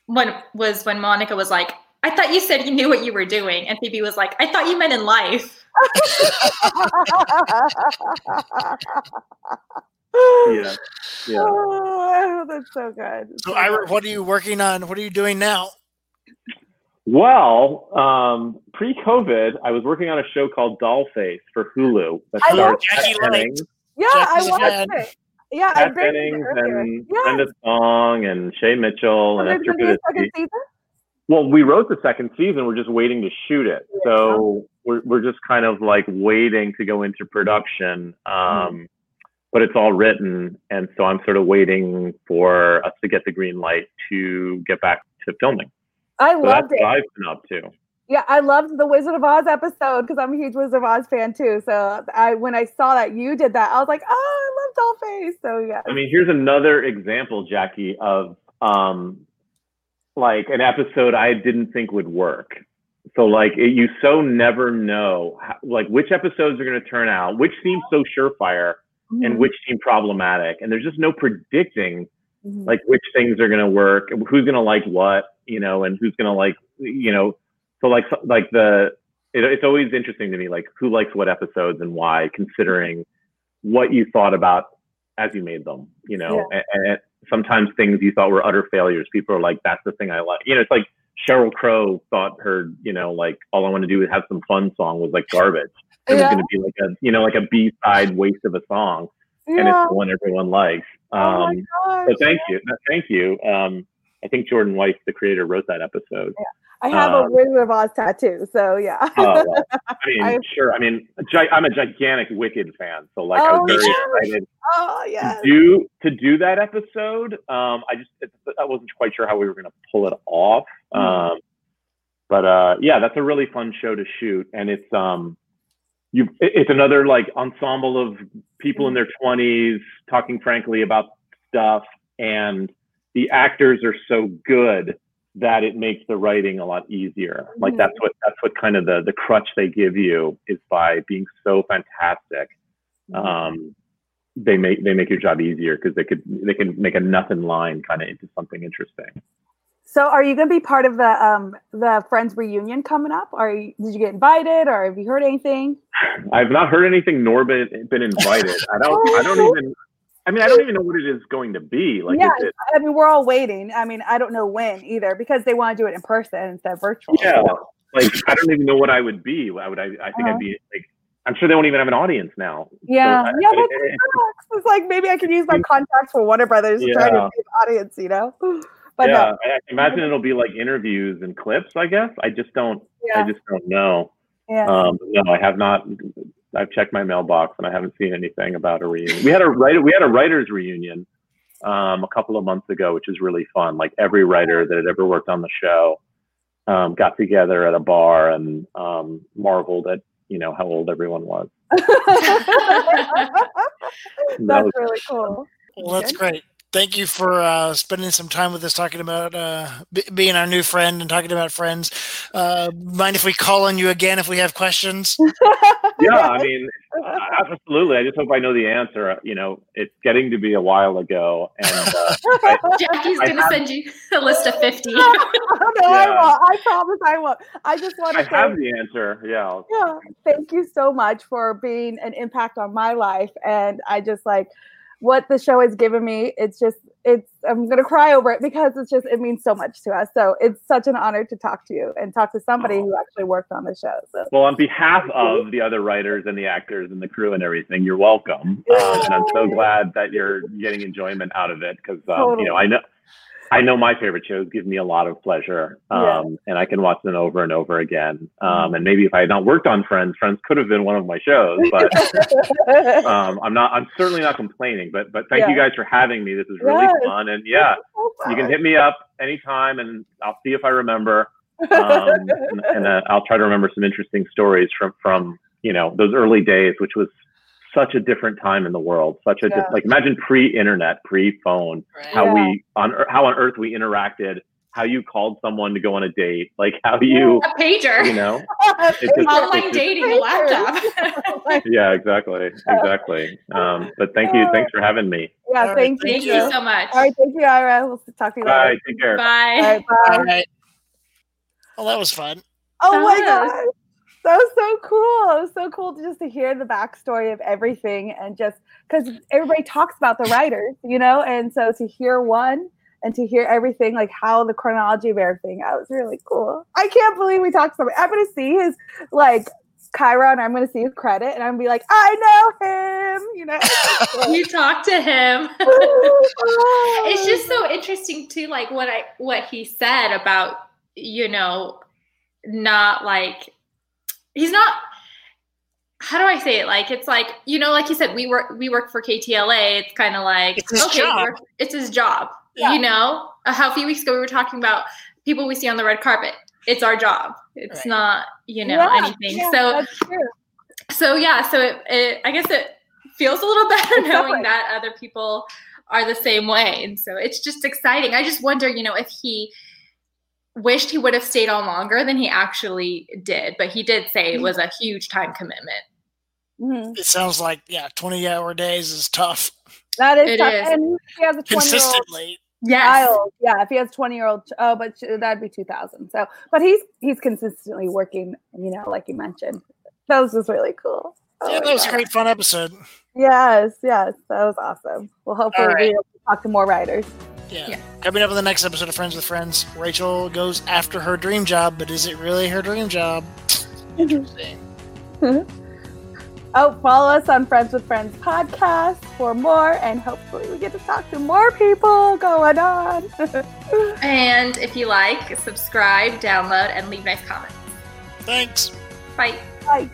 [SPEAKER 3] when was when Monica was like, "I thought you said you knew what you were doing," and Phoebe was like, "I thought you meant in life." (laughs) (laughs) (laughs)
[SPEAKER 4] yeah. Yeah. Oh,
[SPEAKER 2] that's so good.
[SPEAKER 1] So, Ira, what are you working on? What are you doing now?
[SPEAKER 4] Well, um, pre-COVID, I was working on a show called Dollface for Hulu
[SPEAKER 2] that I stars Jackie Jennings. Yeah, Jackie's I watched it. Yeah,
[SPEAKER 4] Kat I Dennings and yeah. Brenda Song and Shay Mitchell and, and Esther Povitsky. Well, we wrote the second season. We're just waiting to shoot it. Yeah. So we're we're just kind of like waiting to go into production. Um, mm-hmm but it's all written. And so I'm sort of waiting for us to get the green light to get back to filming.
[SPEAKER 2] I
[SPEAKER 4] so
[SPEAKER 2] loved it.
[SPEAKER 4] I've been up to.
[SPEAKER 2] Yeah, I loved the Wizard of Oz episode because I'm a huge Wizard of Oz fan too. So I when I saw that you did that, I was like, oh, I love Dollface. So yeah.
[SPEAKER 4] I mean, here's another example, Jackie, of um like an episode I didn't think would work. So like it, you so never know how, like which episodes are going to turn out, which seems so surefire mm-hmm. and which seem problematic. And there's just no predicting mm-hmm. like which things are going to work, who's going to like what, you know, and who's going to like, you know, so like, like the, it, it's always interesting to me, like who likes what episodes and why, considering what you thought about as you made them, you know, yeah. and, and sometimes things you thought were utter failures. People are like, that's the thing I like. You know, it's like Sheryl Crow thought her, you know, like all I want to do is have some fun song was like garbage. It yeah. was going to be like a, you know, like a B side waste of a song, yeah. and it's the one everyone likes. Oh um, oh so thank you, thank you. Um, I think Jordan Weiss, the creator, wrote that episode.
[SPEAKER 2] Yeah. I have um, a Wizard of Oz tattoo, so yeah.
[SPEAKER 4] oh, well, (laughs) I mean, I, sure. I mean, I'm a gigantic Wicked fan, so like, oh, I was very yes. excited.
[SPEAKER 2] Oh yeah.
[SPEAKER 4] To do to do that episode, um, I just I wasn't quite sure how we were going to pull it off. Mm-hmm. Um, but uh, yeah, that's a really fun show to shoot, and it's um, you it's another like ensemble of people in their 20s talking frankly about stuff and the actors are so good that it makes the writing a lot easier like mm-hmm. that's what that's what kind of the the crutch they give you is by being so fantastic mm-hmm. um, they make they make your job easier because they could they can make a nothing line kind of into something interesting
[SPEAKER 2] So, are you going to be part of the um the Friends reunion coming up? Are you, did you get invited, or have you heard anything?
[SPEAKER 4] I've not heard anything nor been been invited. I don't. I don't even. I mean, I don't even know what it is going to be. Like,
[SPEAKER 2] yeah,
[SPEAKER 4] it,
[SPEAKER 2] I mean, we're all waiting. I mean, I don't know when either because they want to do it in person instead of virtual.
[SPEAKER 4] Yeah, like I don't even know what I would be. I would. I, I think uh-huh. I'd be like. I'm sure they won't even have an audience now.
[SPEAKER 2] Yeah, so, yeah, that's it, It's like maybe I can use my contacts for Warner Brothers yeah. to try to get an audience. You know.
[SPEAKER 4] But yeah, no. I imagine it'll be like interviews and clips. I guess I just don't. Yeah. I just don't know. Yeah. Um, no, I have not. I've checked my mailbox and I haven't seen anything about a reunion. We had a writer. We had a writers reunion um, a couple of months ago, which is really fun. Like every writer that had ever worked on the show um, got together at a bar and um, marveled at you know how old everyone was. (laughs) (laughs)
[SPEAKER 2] That's that was, really cool.
[SPEAKER 1] Well, that's great thank you for uh, spending some time with us talking about uh, b- being our new friend and talking about friends. Uh, mind if we call on you again if we have questions? (laughs)
[SPEAKER 4] yeah, I mean, absolutely. I just hope I know the answer. You know, it's getting to be a while ago, and uh,
[SPEAKER 3] I, (laughs) Jackie's going to send you a list of fifty. (laughs) no,
[SPEAKER 2] yeah. I won't. I promise I won't. I just want to.
[SPEAKER 4] I say, have the answer. Yeah.
[SPEAKER 2] Yeah. Thank you so much for being an impact on my life, and I just like what the show has given me. It's just, it's, I'm going to cry over it because it's just, it means so much to us. So it's such an honor to talk to you and talk to somebody who actually worked on the show. So.
[SPEAKER 4] Well, on behalf of the other writers and the actors and the crew and everything, you're welcome. Um, (laughs) and I'm so glad that you're getting enjoyment out of it because, um, totally. you know, I know, I know my favorite shows give me a lot of pleasure, um, yeah. and I can watch them over and over again. Um, mm-hmm. and maybe if I had not worked on Friends, Friends could have been one of my shows. (laughs) But um, I'm not. I'm certainly not complaining. But but thank yeah. you guys for having me. This is really yes. fun. And yeah, so you can hit me up anytime, and I'll see if I remember. Um, and, and uh, I'll try to remember some interesting stories from from you know those early days, which was such a different time in the world. Such a yeah. like imagine pre-internet, pre-phone, right. how yeah. we on how on earth we interacted, how you called someone to go on a date, like how you
[SPEAKER 3] a pager,
[SPEAKER 4] you know, (laughs)
[SPEAKER 3] just, online dating, a laptop. (laughs) (laughs)
[SPEAKER 4] yeah, exactly, exactly. Um, but thank you, thanks for having me.
[SPEAKER 2] Yeah, thank,
[SPEAKER 3] thank you. you so much.
[SPEAKER 2] All right, thank you, Ira. We'll talk to you later.
[SPEAKER 4] Bye. Take care.
[SPEAKER 3] Bye.
[SPEAKER 2] All right, bye. All right.
[SPEAKER 1] Well, that was fun.
[SPEAKER 2] Oh my god that was so cool. It was so cool to just to hear the backstory of everything and just because everybody talks about the writers, you know, and so to hear one and to hear everything, like how the chronology of everything, that was really cool. I can't believe we talked about it. I'm gonna see his like Chiron, I'm gonna see his credit and I'm gonna be like, I know him, you know. (laughs)
[SPEAKER 3] you talk to him. (laughs) Oh it's just so interesting too, like what I what he said about, you know, not like he's not how do I say it? Like it's like you know, like you said, we work we work for KTLA. It's kind of like
[SPEAKER 1] it's his okay, job.
[SPEAKER 3] It's his job. Yeah. You know, how a few weeks ago we were talking about people we see on the red carpet. It's our job. It's right. not you know yeah, anything. Yeah, so so yeah. So it, it, I guess it feels a little (laughs) better knowing that other people are the same way, and so it's just exciting. I just wonder, you know, if he wished he would have stayed on longer than he actually did, but he did say it was a huge time commitment.
[SPEAKER 1] Mm-hmm. It sounds like yeah, twenty hour days is tough.
[SPEAKER 2] That is, it tough. Is. and he has a consistently.
[SPEAKER 3] Yes.
[SPEAKER 2] Child. Yeah, if he has 20 year old, oh, but that'd be 2000. So, but he's he's consistently working, you know, like you mentioned. That was just really cool.
[SPEAKER 1] Oh yeah, that was God. a great fun episode.
[SPEAKER 2] Yes, yes, that was awesome. Well, hopefully, right. we'll talk to more writers.
[SPEAKER 1] Yeah. yeah. Coming up in the next episode of Friends with Friends, Rachel goes after her dream job, but is it really her dream job? Interesting. (laughs)
[SPEAKER 2] oh, follow us on Friends with Friends podcast for more, and hopefully we get to talk to more people going on. (laughs)
[SPEAKER 3] and if you like, subscribe, download, and leave nice comments.
[SPEAKER 1] Thanks.
[SPEAKER 3] Bye.
[SPEAKER 2] Bye.